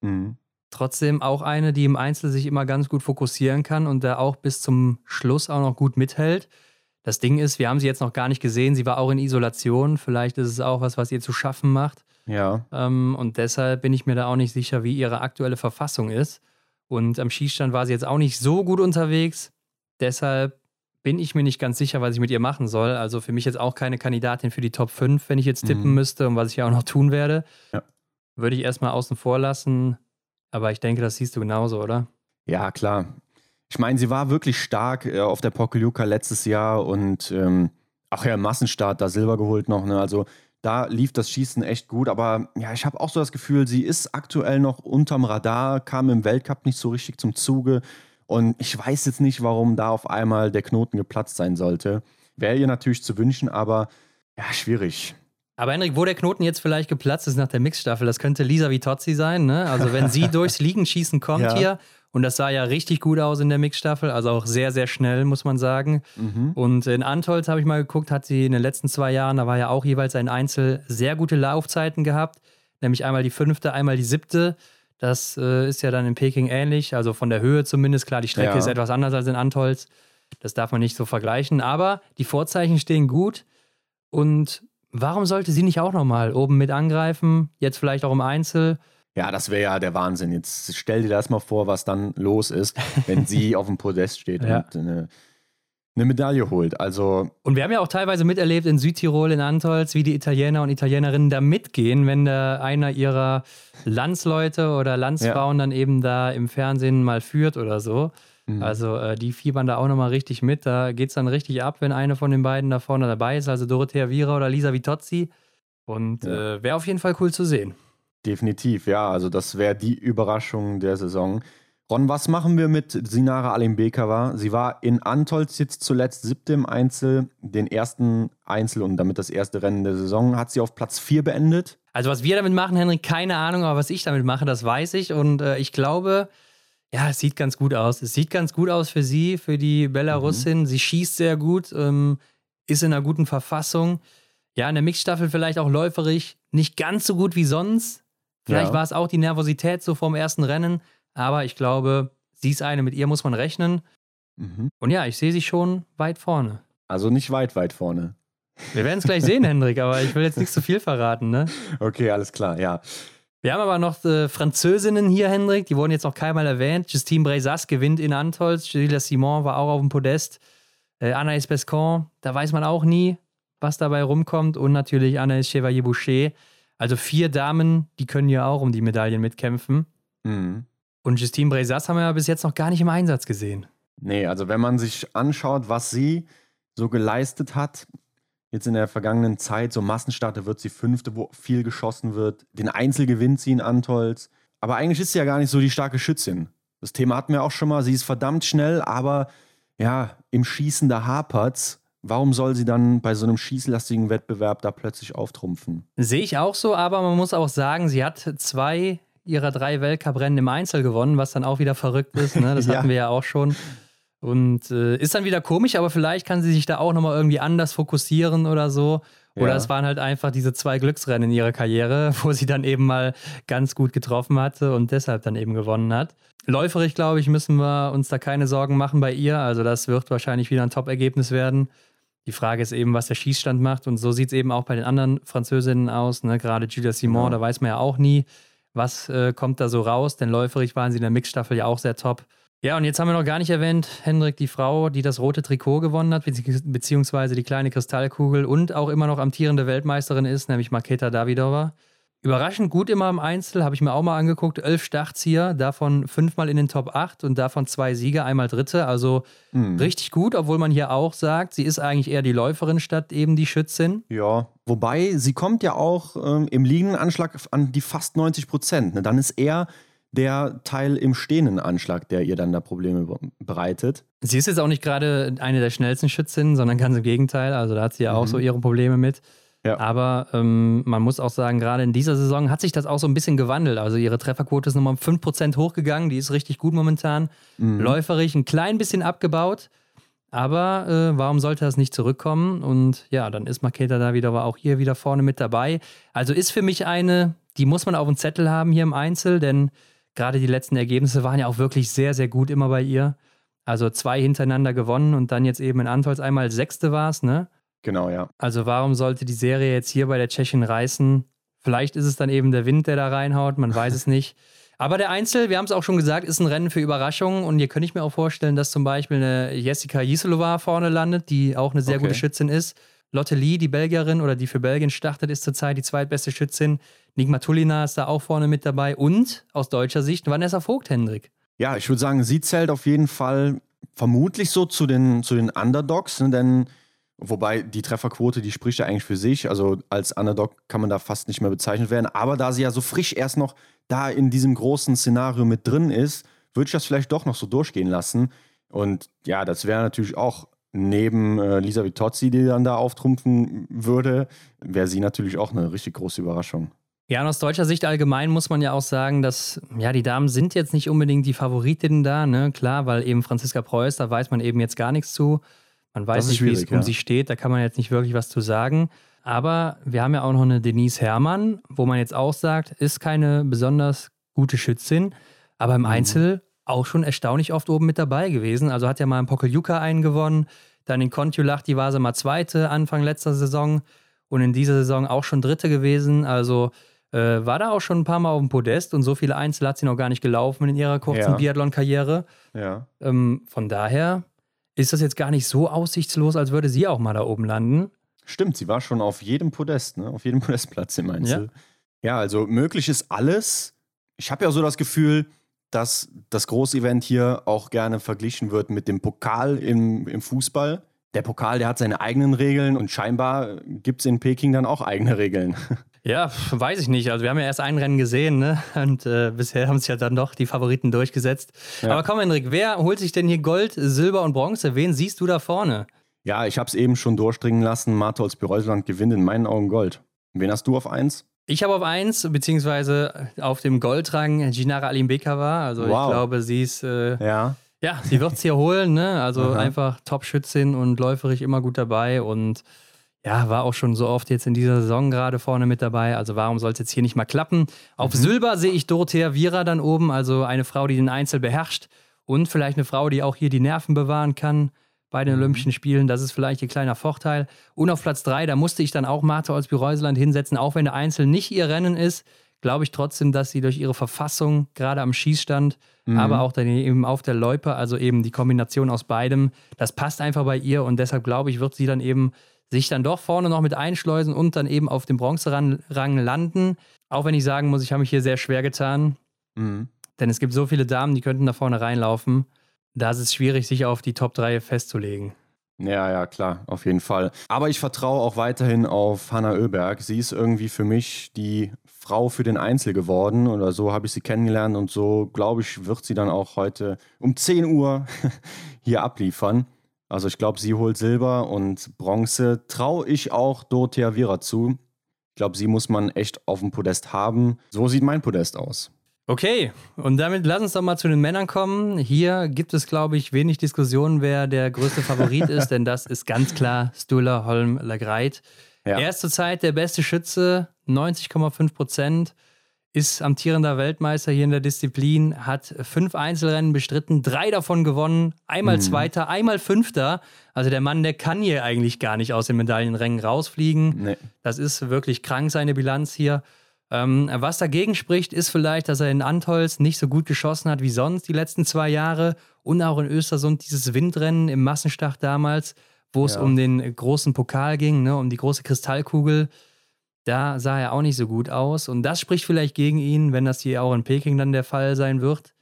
Mhm. Trotzdem auch eine, die im Einzel sich immer ganz gut fokussieren kann und da auch bis zum Schluss auch noch gut mithält. Das Ding ist, wir haben sie jetzt noch gar nicht gesehen. Sie war auch in Isolation. Vielleicht ist es auch was, was ihr zu schaffen macht. Ja. Ähm, und deshalb bin ich mir da auch nicht sicher, wie ihre aktuelle Verfassung ist. Und am Schießstand war sie jetzt auch nicht so gut unterwegs. Deshalb bin ich mir nicht ganz sicher, was ich mit ihr machen soll. Also für mich jetzt auch keine Kandidatin für die Top 5, wenn ich jetzt tippen mhm. müsste und was ich ja auch noch tun werde. Ja. Würde ich erstmal außen vor lassen. Aber ich denke, das siehst du genauso, oder? Ja, klar. Ich meine, sie war wirklich stark äh, auf der Pokeljuka letztes Jahr und ähm, auch ja, Massenstart da Silber geholt noch. Ne? Also da lief das Schießen echt gut. Aber ja, ich habe auch so das Gefühl, sie ist aktuell noch unterm Radar, kam im Weltcup nicht so richtig zum Zuge. Und ich weiß jetzt nicht, warum da auf einmal der Knoten geplatzt sein sollte. Wäre ihr natürlich zu wünschen, aber ja, schwierig. Aber Henrik, wo der Knoten jetzt vielleicht geplatzt ist nach der Mixstaffel, das könnte Lisa Vitozzi sein. Ne? Also wenn sie [laughs] durchs Liegenschießen kommt ja. hier, und das sah ja richtig gut aus in der Mixstaffel, also auch sehr, sehr schnell, muss man sagen. Mhm. Und in Antolz habe ich mal geguckt, hat sie in den letzten zwei Jahren, da war ja auch jeweils ein Einzel, sehr gute Laufzeiten gehabt. Nämlich einmal die fünfte, einmal die siebte. Das äh, ist ja dann in Peking ähnlich, also von der Höhe zumindest. Klar, die Strecke ja. ist etwas anders als in Antolz. Das darf man nicht so vergleichen. Aber die Vorzeichen stehen gut. Und Warum sollte sie nicht auch nochmal oben mit angreifen? Jetzt vielleicht auch im Einzel? Ja, das wäre ja der Wahnsinn. Jetzt stell dir das mal vor, was dann los ist, wenn sie [laughs] auf dem Podest steht ja. und eine, eine, Medaille holt. Also und wir haben ja auch teilweise miterlebt in Südtirol, in Antolz, wie die Italiener und Italienerinnen da mitgehen, wenn da einer ihrer Landsleute oder Landsfrauen ja. dann eben da im Fernsehen mal führt oder so. Mhm. Also äh, die fiebern da auch nochmal richtig mit. Da geht es dann richtig ab, wenn eine von den beiden da vorne dabei ist, also Dorothea Viera oder Lisa Vitozzi. Und ja. äh, wäre auf jeden Fall cool zu sehen. Definitiv, ja. Also das wäre die Überraschung der Saison. Ron, was machen wir mit Sinara Alimbekova? Sie war in Antolz jetzt zuletzt siebte im Einzel. Den ersten Einzel und damit das erste Rennen der Saison hat sie auf Platz vier beendet. Also was wir damit machen, Henrik, keine Ahnung, aber was ich damit mache, das weiß ich. Und äh, ich glaube, ja, es sieht ganz gut aus. Es sieht ganz gut aus für sie, für die Belarusin. Mhm. Sie schießt sehr gut, ähm, ist in einer guten Verfassung. Ja, in der Mixstaffel vielleicht auch läuferig nicht ganz so gut wie sonst. Vielleicht ja. war es auch die Nervosität so vorm ersten Rennen. Aber ich glaube, sie ist eine, mit ihr muss man rechnen. Mhm. Und ja, ich sehe sie schon weit vorne. Also nicht weit, weit vorne. Wir werden es gleich sehen, [laughs] Hendrik, aber ich will jetzt nicht zu viel verraten, ne? Okay, alles klar, ja. Wir haben aber noch äh, Französinnen hier, Hendrik, die wurden jetzt noch keinmal erwähnt. Justine Breisas gewinnt in Antolz, Julia Simon war auch auf dem Podest. Äh, Anaïs Bescon, da weiß man auch nie, was dabei rumkommt. Und natürlich Anaïs Chevalier-Boucher. Also vier Damen, die können ja auch um die Medaillen mitkämpfen. Mhm. Und Justine Breisas haben wir ja bis jetzt noch gar nicht im Einsatz gesehen. Nee, also wenn man sich anschaut, was sie so geleistet hat, jetzt in der vergangenen Zeit, so Massenstarter wird sie fünfte, wo viel geschossen wird. Den Einzel gewinnt sie in Antolz. Aber eigentlich ist sie ja gar nicht so die starke Schützin. Das Thema hatten wir auch schon mal. Sie ist verdammt schnell, aber ja, im Schießen da hapert's. Warum soll sie dann bei so einem schießlastigen Wettbewerb da plötzlich auftrumpfen? Sehe ich auch so, aber man muss auch sagen, sie hat zwei ihrer drei Weltcuprennen im Einzel gewonnen, was dann auch wieder verrückt ist. Ne? Das [laughs] ja. hatten wir ja auch schon. Und äh, ist dann wieder komisch, aber vielleicht kann sie sich da auch nochmal irgendwie anders fokussieren oder so. Oder ja. es waren halt einfach diese zwei Glücksrennen in ihrer Karriere, [laughs] wo sie dann eben mal ganz gut getroffen hatte und deshalb dann eben gewonnen hat. Läuferig, glaube ich, müssen wir uns da keine Sorgen machen bei ihr. Also das wird wahrscheinlich wieder ein Top-Ergebnis werden. Die Frage ist eben, was der Schießstand macht. Und so sieht es eben auch bei den anderen Französinnen aus. Ne? Gerade Julia Simon, ja. da weiß man ja auch nie, was äh, kommt da so raus. Denn läuferig waren sie in der Mixstaffel ja auch sehr top. Ja, und jetzt haben wir noch gar nicht erwähnt, Hendrik, die Frau, die das rote Trikot gewonnen hat, beziehungsweise die kleine Kristallkugel und auch immer noch amtierende Weltmeisterin ist, nämlich Maketa Davidova. Überraschend gut immer im Einzel, habe ich mir auch mal angeguckt. Elf Startzieher, davon fünfmal in den Top 8 und davon zwei Sieger, einmal Dritte. Also mhm. richtig gut, obwohl man hier auch sagt, sie ist eigentlich eher die Läuferin statt eben die Schützin. Ja, wobei sie kommt ja auch ähm, im liegenden Anschlag an die fast 90 Prozent. Ne? Dann ist eher der Teil im stehenden Anschlag, der ihr dann da Probleme bereitet. Sie ist jetzt auch nicht gerade eine der schnellsten Schützinnen, sondern ganz im Gegenteil. Also da hat sie ja auch mhm. so ihre Probleme mit. Ja. Aber ähm, man muss auch sagen, gerade in dieser Saison hat sich das auch so ein bisschen gewandelt. Also ihre Trefferquote ist nochmal um 5% hochgegangen. Die ist richtig gut momentan. Mhm. Läuferig ein klein bisschen abgebaut. Aber äh, warum sollte das nicht zurückkommen? Und ja, dann ist Maketa da wieder, war auch hier wieder vorne mit dabei. Also ist für mich eine, die muss man auf dem Zettel haben hier im Einzel, denn gerade die letzten Ergebnisse waren ja auch wirklich sehr, sehr gut immer bei ihr. Also zwei hintereinander gewonnen und dann jetzt eben in Antolz einmal Sechste war es, ne? Genau, ja. Also warum sollte die Serie jetzt hier bei der Tschechin reißen? Vielleicht ist es dann eben der Wind, der da reinhaut, man weiß es nicht. [laughs] Aber der Einzel, wir haben es auch schon gesagt, ist ein Rennen für Überraschungen und hier könnte ich mir auch vorstellen, dass zum Beispiel eine Jessica Jiselova vorne landet, die auch eine sehr okay. gute Schützin ist. Lotte Lee, die Belgierin oder die für Belgien startet, ist zurzeit die zweitbeste Schützin. Nigma Tulina ist da auch vorne mit dabei. Und aus deutscher Sicht Vanessa Vogt, Hendrik. Ja, ich würde sagen, sie zählt auf jeden Fall vermutlich so zu den, zu den Underdogs, ne? denn wobei die Trefferquote, die spricht ja eigentlich für sich. Also als Underdog kann man da fast nicht mehr bezeichnet werden. Aber da sie ja so frisch erst noch da in diesem großen Szenario mit drin ist, würde ich das vielleicht doch noch so durchgehen lassen. Und ja, das wäre natürlich auch neben äh, Lisa Vitozzi, die dann da auftrumpfen würde, wäre sie natürlich auch eine richtig große Überraschung. Ja, und aus deutscher Sicht allgemein muss man ja auch sagen, dass ja die Damen sind jetzt nicht unbedingt die Favoritinnen da, ne? Klar, weil eben Franziska Preuß, da weiß man eben jetzt gar nichts zu. Man weiß nicht, wie es um sie steht, da kann man jetzt nicht wirklich was zu sagen. Aber wir haben ja auch noch eine Denise Herrmann, wo man jetzt auch sagt, ist keine besonders gute Schützin, aber im mhm. Einzel auch schon erstaunlich oft oben mit dabei gewesen. Also hat ja mal in Pokeljuka einen gewonnen, dann in Kontiolach, die war sie mal Zweite Anfang letzter Saison und in dieser Saison auch schon Dritte gewesen. Also äh, war da auch schon ein paar Mal auf dem Podest und so viele Einzel hat sie noch gar nicht gelaufen in ihrer kurzen ja. Biathlon-Karriere. Ja. Ähm, von daher ist das jetzt gar nicht so aussichtslos, als würde sie auch mal da oben landen. Stimmt, sie war schon auf jedem Podest, ne? auf jedem [laughs] Podestplatz im Einzel. Ja, ja also möglich ist alles. Ich habe ja so das Gefühl, dass das Großevent hier auch gerne verglichen wird mit dem Pokal im, im Fußball. Der Pokal, der hat seine eigenen Regeln und scheinbar gibt es in Peking dann auch eigene Regeln. [laughs] Ja, weiß ich nicht. Also wir haben ja erst ein Rennen gesehen, ne? Und äh, bisher haben sich ja dann doch die Favoriten durchgesetzt. Ja. Aber komm, Hendrik, wer holt sich denn hier Gold, Silber und Bronze? Wen siehst du da vorne? Ja, ich habe es eben schon durchdringen lassen. Martholz Bireuseland gewinnt in meinen Augen Gold. Wen hast du auf eins? Ich habe auf eins, beziehungsweise auf dem Goldrang Ginara Alimbekova. Also wow. ich glaube, sie ist. Äh, ja. Ja, sie wird es hier holen, ne? Also Aha. einfach Top-Schützin und läuferig immer gut dabei und ja, war auch schon so oft jetzt in dieser Saison gerade vorne mit dabei. Also warum soll es jetzt hier nicht mal klappen? Auf mhm. Silber sehe ich Dorothea Viera dann oben, also eine Frau, die den Einzel beherrscht und vielleicht eine Frau, die auch hier die Nerven bewahren kann bei den mhm. Olympischen Spielen. Das ist vielleicht ihr kleiner Vorteil. Und auf Platz drei, da musste ich dann auch Martha Olsby-Reuseland hinsetzen, auch wenn der Einzel nicht ihr Rennen ist, glaube ich trotzdem, dass sie durch ihre Verfassung, gerade am Schießstand, mhm. aber auch dann eben auf der Loipe, also eben die Kombination aus beidem, das passt einfach bei ihr und deshalb glaube ich, wird sie dann eben sich dann doch vorne noch mit einschleusen und dann eben auf dem Bronzerang landen. Auch wenn ich sagen muss, ich habe mich hier sehr schwer getan. Mhm. Denn es gibt so viele Damen, die könnten da vorne reinlaufen. Da ist es schwierig, sich auf die Top 3 festzulegen. Ja, ja, klar, auf jeden Fall. Aber ich vertraue auch weiterhin auf Hanna Oeberg. Sie ist irgendwie für mich die Frau für den Einzel geworden oder so habe ich sie kennengelernt und so, glaube ich, wird sie dann auch heute um 10 Uhr [laughs] hier abliefern. Also ich glaube, sie holt Silber und Bronze. Traue ich auch Dorothea Viera zu. Ich glaube, sie muss man echt auf dem Podest haben. So sieht mein Podest aus. Okay, und damit lass uns doch mal zu den Männern kommen. Hier gibt es, glaube ich, wenig Diskussion, wer der größte Favorit ist, [laughs] denn das ist ganz klar Stula Holm Lagreit. Ja. Er ist zurzeit der beste Schütze, 90,5 Prozent ist amtierender Weltmeister hier in der Disziplin, hat fünf Einzelrennen bestritten, drei davon gewonnen, einmal mhm. Zweiter, einmal Fünfter. Also der Mann, der kann hier eigentlich gar nicht aus den Medaillenrängen rausfliegen. Nee. Das ist wirklich krank, seine Bilanz hier. Ähm, was dagegen spricht, ist vielleicht, dass er in Antolz nicht so gut geschossen hat wie sonst die letzten zwei Jahre und auch in Östersund dieses Windrennen im Massenstart damals, wo es ja. um den großen Pokal ging, ne, um die große Kristallkugel. Da sah er auch nicht so gut aus. Und das spricht vielleicht gegen ihn, wenn das hier auch in Peking dann der Fall sein wird.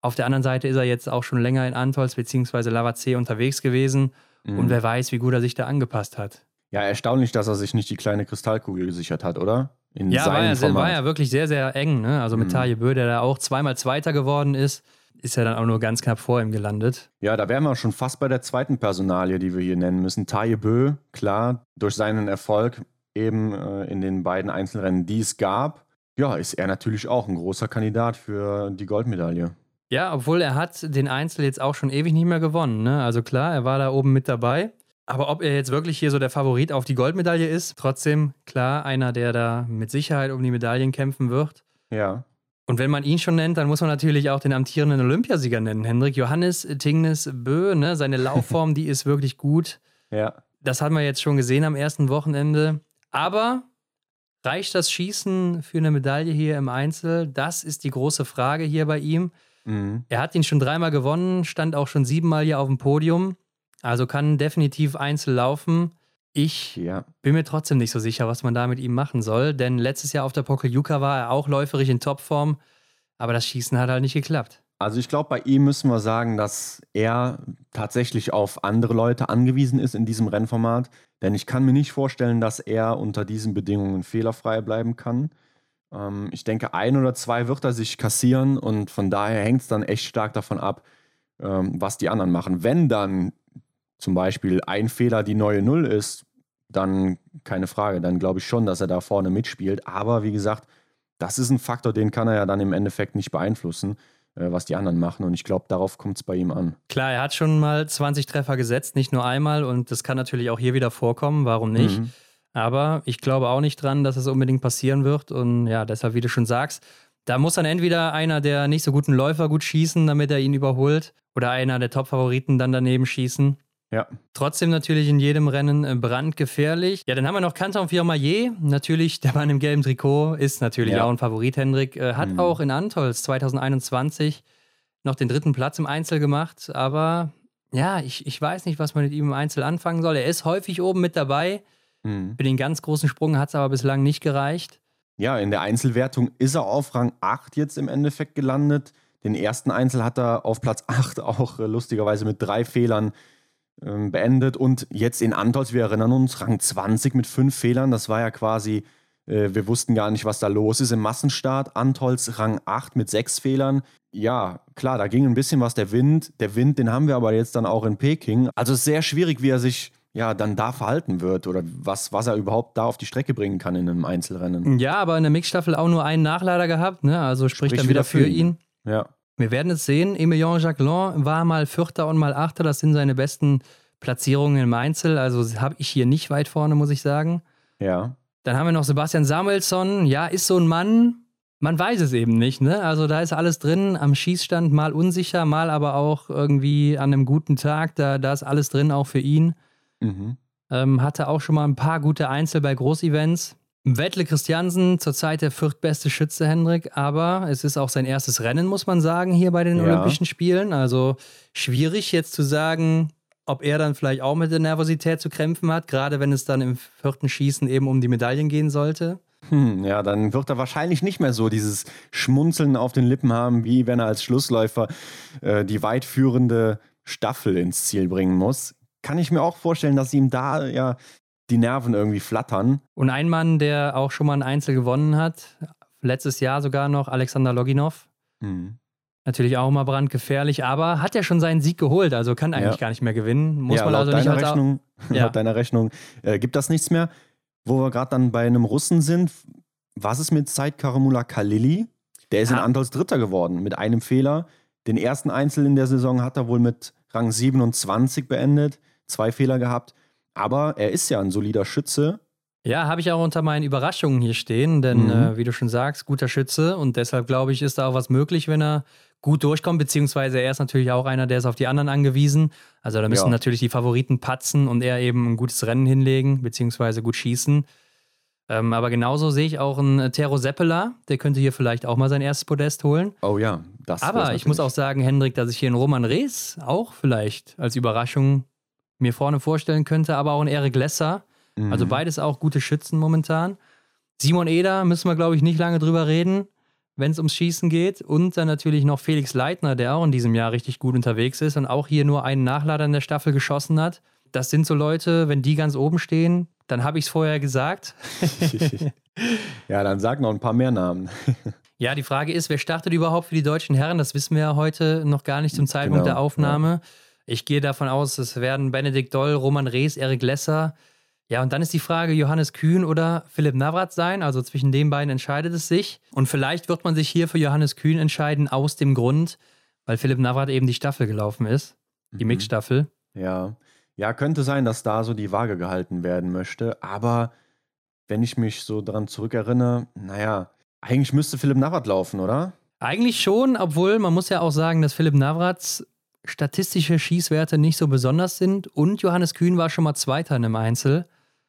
Auf der anderen Seite ist er jetzt auch schon länger in Antolz bzw. Lavazee unterwegs gewesen. Mhm. Und wer weiß, wie gut er sich da angepasst hat. Ja, erstaunlich, dass er sich nicht die kleine Kristallkugel gesichert hat, oder? In ja, war ja, sehr, war ja, wirklich sehr, sehr eng. Ne? Also mit mhm. Taje Bö, der da auch zweimal Zweiter geworden ist, ist ja dann auch nur ganz knapp vor ihm gelandet. Ja, da wären wir schon fast bei der zweiten Personalie, die wir hier nennen müssen. Taje Bö, klar, durch seinen Erfolg eben äh, in den beiden Einzelrennen, die es gab, ja, ist er natürlich auch ein großer Kandidat für die Goldmedaille. Ja, obwohl er hat den Einzel jetzt auch schon ewig nicht mehr gewonnen. Ne? Also klar, er war da oben mit dabei. Aber ob er jetzt wirklich hier so der Favorit auf die Goldmedaille ist, trotzdem klar einer, der da mit Sicherheit um die Medaillen kämpfen wird. Ja. Und wenn man ihn schon nennt, dann muss man natürlich auch den amtierenden Olympiasieger nennen, Hendrik Johannes Tingnes Bö. Ne? Seine Laufform, [laughs] die ist wirklich gut. Ja. Das haben wir jetzt schon gesehen am ersten Wochenende. Aber reicht das Schießen für eine Medaille hier im Einzel? Das ist die große Frage hier bei ihm. Mhm. Er hat ihn schon dreimal gewonnen, stand auch schon siebenmal hier auf dem Podium. Also kann definitiv Einzel laufen. Ich ja. bin mir trotzdem nicht so sicher, was man da mit ihm machen soll, denn letztes Jahr auf der Pokeljuka war er auch läuferig in Topform, aber das Schießen hat halt nicht geklappt. Also ich glaube, bei ihm müssen wir sagen, dass er tatsächlich auf andere Leute angewiesen ist in diesem Rennformat. Denn ich kann mir nicht vorstellen, dass er unter diesen Bedingungen fehlerfrei bleiben kann. Ähm, ich denke, ein oder zwei wird er sich kassieren und von daher hängt es dann echt stark davon ab, ähm, was die anderen machen. Wenn dann zum Beispiel ein Fehler die neue Null ist, dann keine Frage, dann glaube ich schon, dass er da vorne mitspielt. Aber wie gesagt, das ist ein Faktor, den kann er ja dann im Endeffekt nicht beeinflussen. Äh, was die anderen machen. Und ich glaube, darauf kommt es bei ihm an. Klar, er hat schon mal 20 Treffer gesetzt, nicht nur einmal. Und das kann natürlich auch hier wieder vorkommen. Warum nicht? Mhm. Aber ich glaube auch nicht dran, dass es unbedingt passieren wird. Und ja, deshalb, wie du schon sagst, da muss dann entweder einer der nicht so guten Läufer gut schießen, damit er ihn überholt, oder einer der Top-Favoriten dann daneben schießen. Ja. Trotzdem natürlich in jedem Rennen äh, brandgefährlich. Ja, dann haben wir noch Canton Firmaillet. Natürlich, der Mann im gelben Trikot ist natürlich ja. auch ein Favorit, Hendrik. Äh, hat mhm. auch in Antolz 2021 noch den dritten Platz im Einzel gemacht. Aber ja, ich, ich weiß nicht, was man mit ihm im Einzel anfangen soll. Er ist häufig oben mit dabei. Mhm. Für den ganz großen Sprung hat es aber bislang nicht gereicht. Ja, in der Einzelwertung ist er auf Rang 8 jetzt im Endeffekt gelandet. Den ersten Einzel hat er auf Platz 8 auch äh, lustigerweise mit drei Fehlern beendet und jetzt in Antolz, wir erinnern uns, Rang 20 mit fünf Fehlern. Das war ja quasi, äh, wir wussten gar nicht, was da los ist im Massenstart. Antolz Rang 8 mit sechs Fehlern. Ja, klar, da ging ein bisschen was der Wind. Der Wind, den haben wir aber jetzt dann auch in Peking. Also es ist sehr schwierig, wie er sich ja, dann da verhalten wird oder was, was er überhaupt da auf die Strecke bringen kann in einem Einzelrennen. Ja, aber in der Mixstaffel auch nur einen Nachlader gehabt, ne? Also spricht, spricht dann wieder für ihn. ihn. Ja. Wir werden es sehen. Emilien Jacquelin war mal Vierter und mal Achter. Das sind seine besten Platzierungen im Einzel. Also habe ich hier nicht weit vorne, muss ich sagen. Ja. Dann haben wir noch Sebastian Samuelsson. Ja, ist so ein Mann. Man weiß es eben nicht, ne? Also da ist alles drin, am Schießstand mal unsicher, mal aber auch irgendwie an einem guten Tag. Da, da ist alles drin, auch für ihn. Mhm. Ähm, hatte auch schon mal ein paar gute Einzel bei Großevents. Wettle Christiansen, zurzeit der viertbeste Schütze, Hendrik, aber es ist auch sein erstes Rennen, muss man sagen, hier bei den ja. Olympischen Spielen. Also schwierig jetzt zu sagen, ob er dann vielleicht auch mit der Nervosität zu kämpfen hat, gerade wenn es dann im vierten Schießen eben um die Medaillen gehen sollte. Hm, ja, dann wird er wahrscheinlich nicht mehr so dieses Schmunzeln auf den Lippen haben, wie wenn er als Schlussläufer äh, die weitführende Staffel ins Ziel bringen muss. Kann ich mir auch vorstellen, dass ihm da ja die Nerven irgendwie flattern. Und ein Mann, der auch schon mal ein Einzel gewonnen hat, letztes Jahr sogar noch, Alexander Loginov. Mhm. Natürlich auch immer brandgefährlich, aber hat ja schon seinen Sieg geholt, also kann eigentlich ja. gar nicht mehr gewinnen. Muss ja, man also nicht deiner Rechnung, [laughs] ja. Laut deiner Rechnung äh, gibt das nichts mehr. Wo wir gerade dann bei einem Russen sind, was ist mit Said Karamula Kalili? Der ist in Antolz Dritter geworden mit einem Fehler. Den ersten Einzel in der Saison hat er wohl mit Rang 27 beendet, zwei Fehler gehabt. Aber er ist ja ein solider Schütze. Ja, habe ich auch unter meinen Überraschungen hier stehen, denn Mhm. äh, wie du schon sagst, guter Schütze und deshalb glaube ich, ist da auch was möglich, wenn er gut durchkommt, beziehungsweise er ist natürlich auch einer, der ist auf die anderen angewiesen. Also da müssen Ja. natürlich die Favoriten patzen und er eben ein gutes Rennen hinlegen, beziehungsweise gut schießen. Ähm, aber genauso sehe ich auch einen äh, Tero Seppela, der könnte hier vielleicht auch mal sein erstes Podest holen. Oh ja, das Aber ich muss auch sagen, Hendrik, dass ich hier einen Roman Rees auch vielleicht als Überraschung mir vorne vorstellen könnte, aber auch einen Erik Lesser. Also Mhm. beides auch gute Schützen momentan. Simon Eder müssen wir, glaube ich, nicht lange drüber reden, wenn es ums Schießen geht. Und dann natürlich noch Felix Leitner, der auch in diesem Jahr richtig gut unterwegs ist und auch hier nur einen Nachlader in der Staffel geschossen hat. Das sind so Leute, wenn die ganz oben stehen, dann habe ich es vorher gesagt. [laughs] [laughs] ja, dann sag noch ein paar mehr Namen. [laughs] Ja, die Frage ist, wer startet überhaupt für die deutschen Herren? Das wissen wir ja heute noch gar nicht zum Zeitpunkt Genau, der Aufnahme. Ich gehe davon aus, es werden Benedikt Doll, Roman Rees, Erik Lesser. Ja, und dann ist die Frage, Johannes Kühn oder Philipp Navrat sein. Also zwischen den beiden entscheidet es sich. Und vielleicht wird man sich hier für Johannes Kühn entscheiden, aus dem Grund, weil Philipp Navrat eben die Staffel gelaufen ist, die Mhm. Mixstaffel. Ja. Ja, könnte sein, dass da so die Waage gehalten werden möchte. Aber wenn ich mich so dran zurückerinnere, naja, eigentlich müsste Philipp Navrat laufen, oder? Eigentlich schon, obwohl man muss ja auch sagen, dass Philipp Navrats statistische Schießwerte nicht so besonders sind. Und Johannes Kühn war schon mal Zweiter in einem Einzel.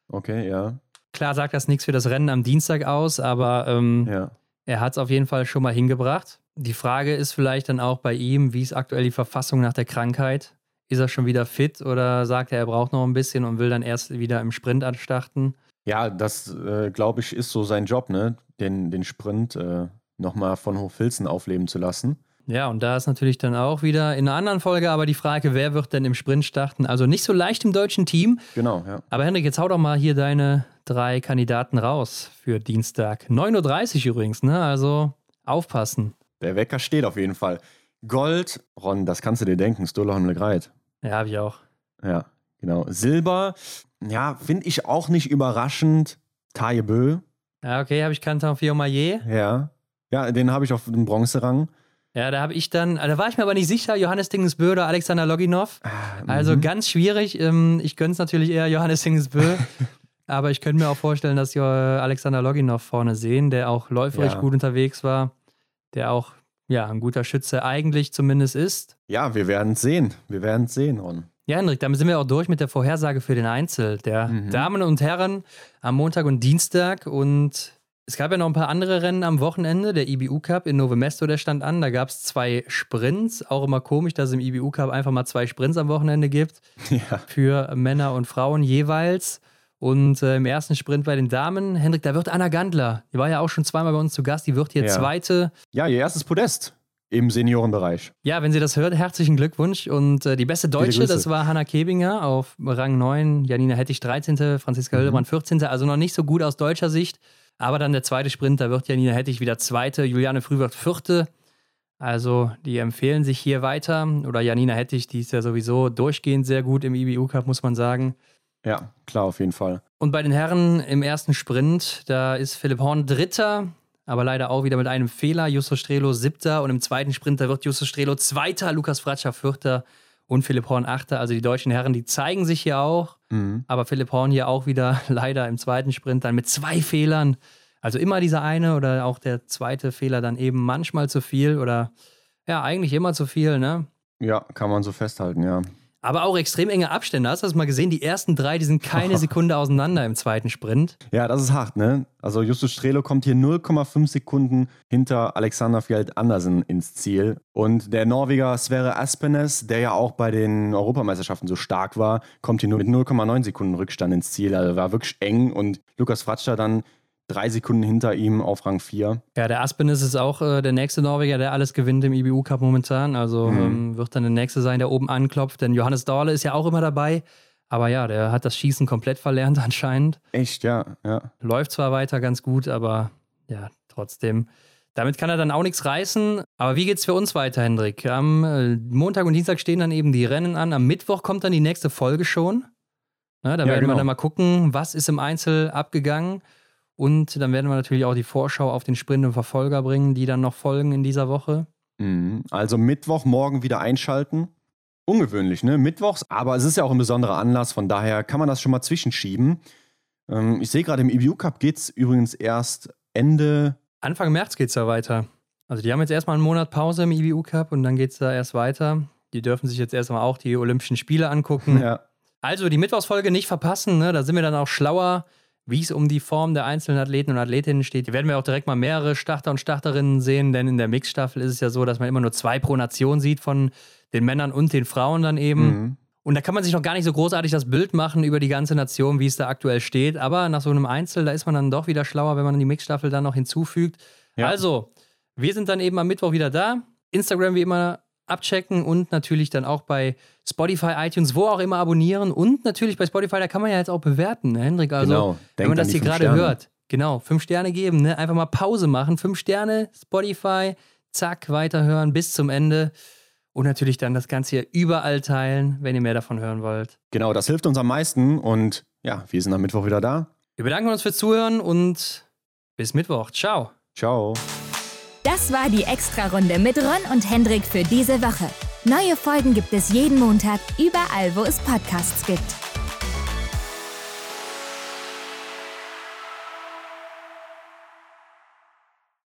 Okay, ja. Klar sagt das nichts für das Rennen am Dienstag aus, aber ähm, Ja. er hat es auf jeden Fall schon mal hingebracht. Die Frage ist vielleicht dann auch bei ihm, wie ist aktuell die Verfassung nach der Krankheit? Ist er schon wieder fit oder sagt er, er braucht noch ein bisschen und will dann erst wieder im Sprint anstarten? Ja, das, äh, glaube ich, ist so sein Job, ne? Den, den Sprint äh, nochmal von Hochfilzen aufleben zu lassen. Ja, und da ist natürlich dann auch wieder in einer anderen Folge aber die Frage, wer wird denn im Sprint starten? Also nicht so leicht im deutschen Team. Genau, ja. Aber Henrik, jetzt hau doch mal hier deine drei Kandidaten raus für Dienstag. 9.30 Uhr übrigens, ne? Also aufpassen. Der Wecker steht auf jeden Fall. Gold, Ron, das kannst du dir denken, Stolholm Legreit. Ja, habe ich auch. Ja, genau. Silber, ja, finde ich auch nicht überraschend. Taille Bö, Ja, okay, habe ich Canton Fiormaillet. ja. Ja, den habe ich auf dem Bronzerang. Ja, da habe ich dann, da war ich mir aber nicht sicher, Johannes Dingensbö oder Alexander Loginov. Also Mhm. ganz schwierig. Ähm, Ich gönne es natürlich eher Johannes Dingensbö. [laughs] aber ich könnte mir auch vorstellen, dass wir Alexander Loginov vorne sehen, der auch läuferisch Ja. gut unterwegs war, der auch ja, ein guter Schütze eigentlich zumindest ist. Ja, wir werden es sehen. Wir werden es sehen, Ron. Ja, Hendrik, damit sind wir auch durch mit der Vorhersage für den Einzel der Mhm. Damen und Herren am Montag und Dienstag. Und es gab ja noch ein paar andere Rennen am Wochenende. Der IBU Cup in Novo Mesto, der stand an. Da gab es zwei Sprints. Auch immer komisch, dass es im IBU Cup einfach mal zwei Sprints am Wochenende gibt. [laughs] Ja. Für Männer und Frauen jeweils. Und äh, im ersten Sprint bei den Damen, Hendrik, da wird Anna Gandler, die war ja auch schon zweimal bei uns zu Gast, die wird hier Ja. Zweite. ja, ihr erstes Podest im Seniorenbereich. Ja, wenn sie das hört, herzlichen Glückwunsch. Und äh, die beste Deutsche, das war Hanna Kebinger auf Rang 9, Janina Hettich 13., Franziska Mhm. Hildebrand 14., also noch nicht so gut aus deutscher Sicht. Aber dann der zweite Sprint, da wird Janina Hettich wieder Zweite, Juliane Früh wird Vierte. Also die empfehlen sich hier weiter. Oder Janina Hettich, die ist ja sowieso durchgehend sehr gut im IBU Cup, muss man sagen. Ja, klar, auf jeden Fall. Und bei den Herren im ersten Sprint, da ist Philipp Horn Dritter, aber leider auch wieder mit einem Fehler. Justus Strelo Siebter und im zweiten Sprint, da wird Justus Strelo Zweiter, Lukas Fratscher Vierter und Philipp Horn Achter. Also die deutschen Herren, die zeigen sich hier auch, Mhm. aber Philipp Horn hier auch wieder [laughs] leider im zweiten Sprint dann mit zwei Fehlern. Also immer dieser eine oder auch der zweite Fehler dann eben manchmal zu viel oder ja, eigentlich immer zu viel, ne? Ja, kann man so festhalten, ja. Aber auch extrem enge Abstände. Hast du das mal gesehen? Die ersten drei, die sind keine [laughs] Sekunde auseinander im zweiten Sprint. Ja, das ist hart, ne? Also Justus Strelo kommt hier 0,5 Sekunden hinter Alexander Fjeld Andersen ins Ziel. Und der Norweger Sverre Aspenes, der ja auch bei den Europameisterschaften so stark war, kommt hier nur mit 0,9 Sekunden Rückstand ins Ziel. Also war wirklich eng. Und Lukas Fratscher dann drei Sekunden hinter ihm auf Rang 4. Ja, der Aspenes ist auch äh, der nächste Norweger, der alles gewinnt im IBU Cup momentan. Also Mhm. ähm, wird dann der nächste sein, der oben anklopft. Denn Johannes Dorle ist ja auch immer dabei. Aber ja, der hat das Schießen komplett verlernt [laughs] anscheinend. Echt, ja, ja. Läuft zwar weiter ganz gut, aber ja, trotzdem. Damit kann er dann auch nichts reißen. Aber wie geht's für uns weiter, Hendrik? Am äh, Montag und Dienstag stehen dann eben die Rennen an. Am Mittwoch kommt dann die nächste Folge schon. Na, da Ja, werden genau. wir dann mal gucken, was ist im Einzel abgegangen. Und dann werden wir natürlich auch die Vorschau auf den Sprint und Verfolger bringen, die dann noch folgen in dieser Woche. Mhm. Also Mittwoch morgen wieder einschalten. Ungewöhnlich, ne? Mittwochs, aber es ist ja auch ein besonderer Anlass, von daher kann man das schon mal zwischenschieben. Ähm, ich sehe gerade, im EBU Cup geht es übrigens erst Ende. Anfang März geht es da weiter. Also die haben jetzt erstmal einen Monat Pause im EBU Cup und dann geht es da erst weiter. Die dürfen sich jetzt erstmal auch die Olympischen Spiele angucken. [laughs] Ja. Also die Mittwochsfolge nicht verpassen, ne? da sind wir dann auch schlauer, wie es um die Form der einzelnen Athleten und Athletinnen steht. Hier werden wir auch direkt mal mehrere Starter und Starterinnen sehen, denn in der Mixstaffel ist es ja so, dass man immer nur zwei pro Nation sieht von den Männern und den Frauen dann eben. Mhm. Und da kann man sich noch gar nicht so großartig das Bild machen über die ganze Nation, wie es da aktuell steht. Aber nach so einem Einzel, da ist man dann doch wieder schlauer, wenn man die Mixstaffel dann noch hinzufügt. Ja. Also, wir sind dann eben am Mittwoch wieder da. Instagram wie immer abchecken und natürlich dann auch bei Spotify, iTunes, wo auch immer abonnieren. Und natürlich bei Spotify, da kann man ja jetzt auch bewerten, ne, Hendrik. Also, Genau. wenn man an das hier gerade Sterne. hört, genau, fünf Sterne geben, ne? einfach mal Pause machen, fünf Sterne, Spotify, zack, weiterhören bis zum Ende. Und natürlich dann das Ganze hier überall teilen, wenn ihr mehr davon hören wollt. Genau, das hilft uns am meisten und ja, wir sind am Mittwoch wieder da. Wir bedanken uns fürs Zuhören und bis Mittwoch. Ciao. Ciao. Das war die Extra-Runde mit Ron und Hendrik für diese Woche. Neue Folgen gibt es jeden Montag, überall, wo es Podcasts gibt.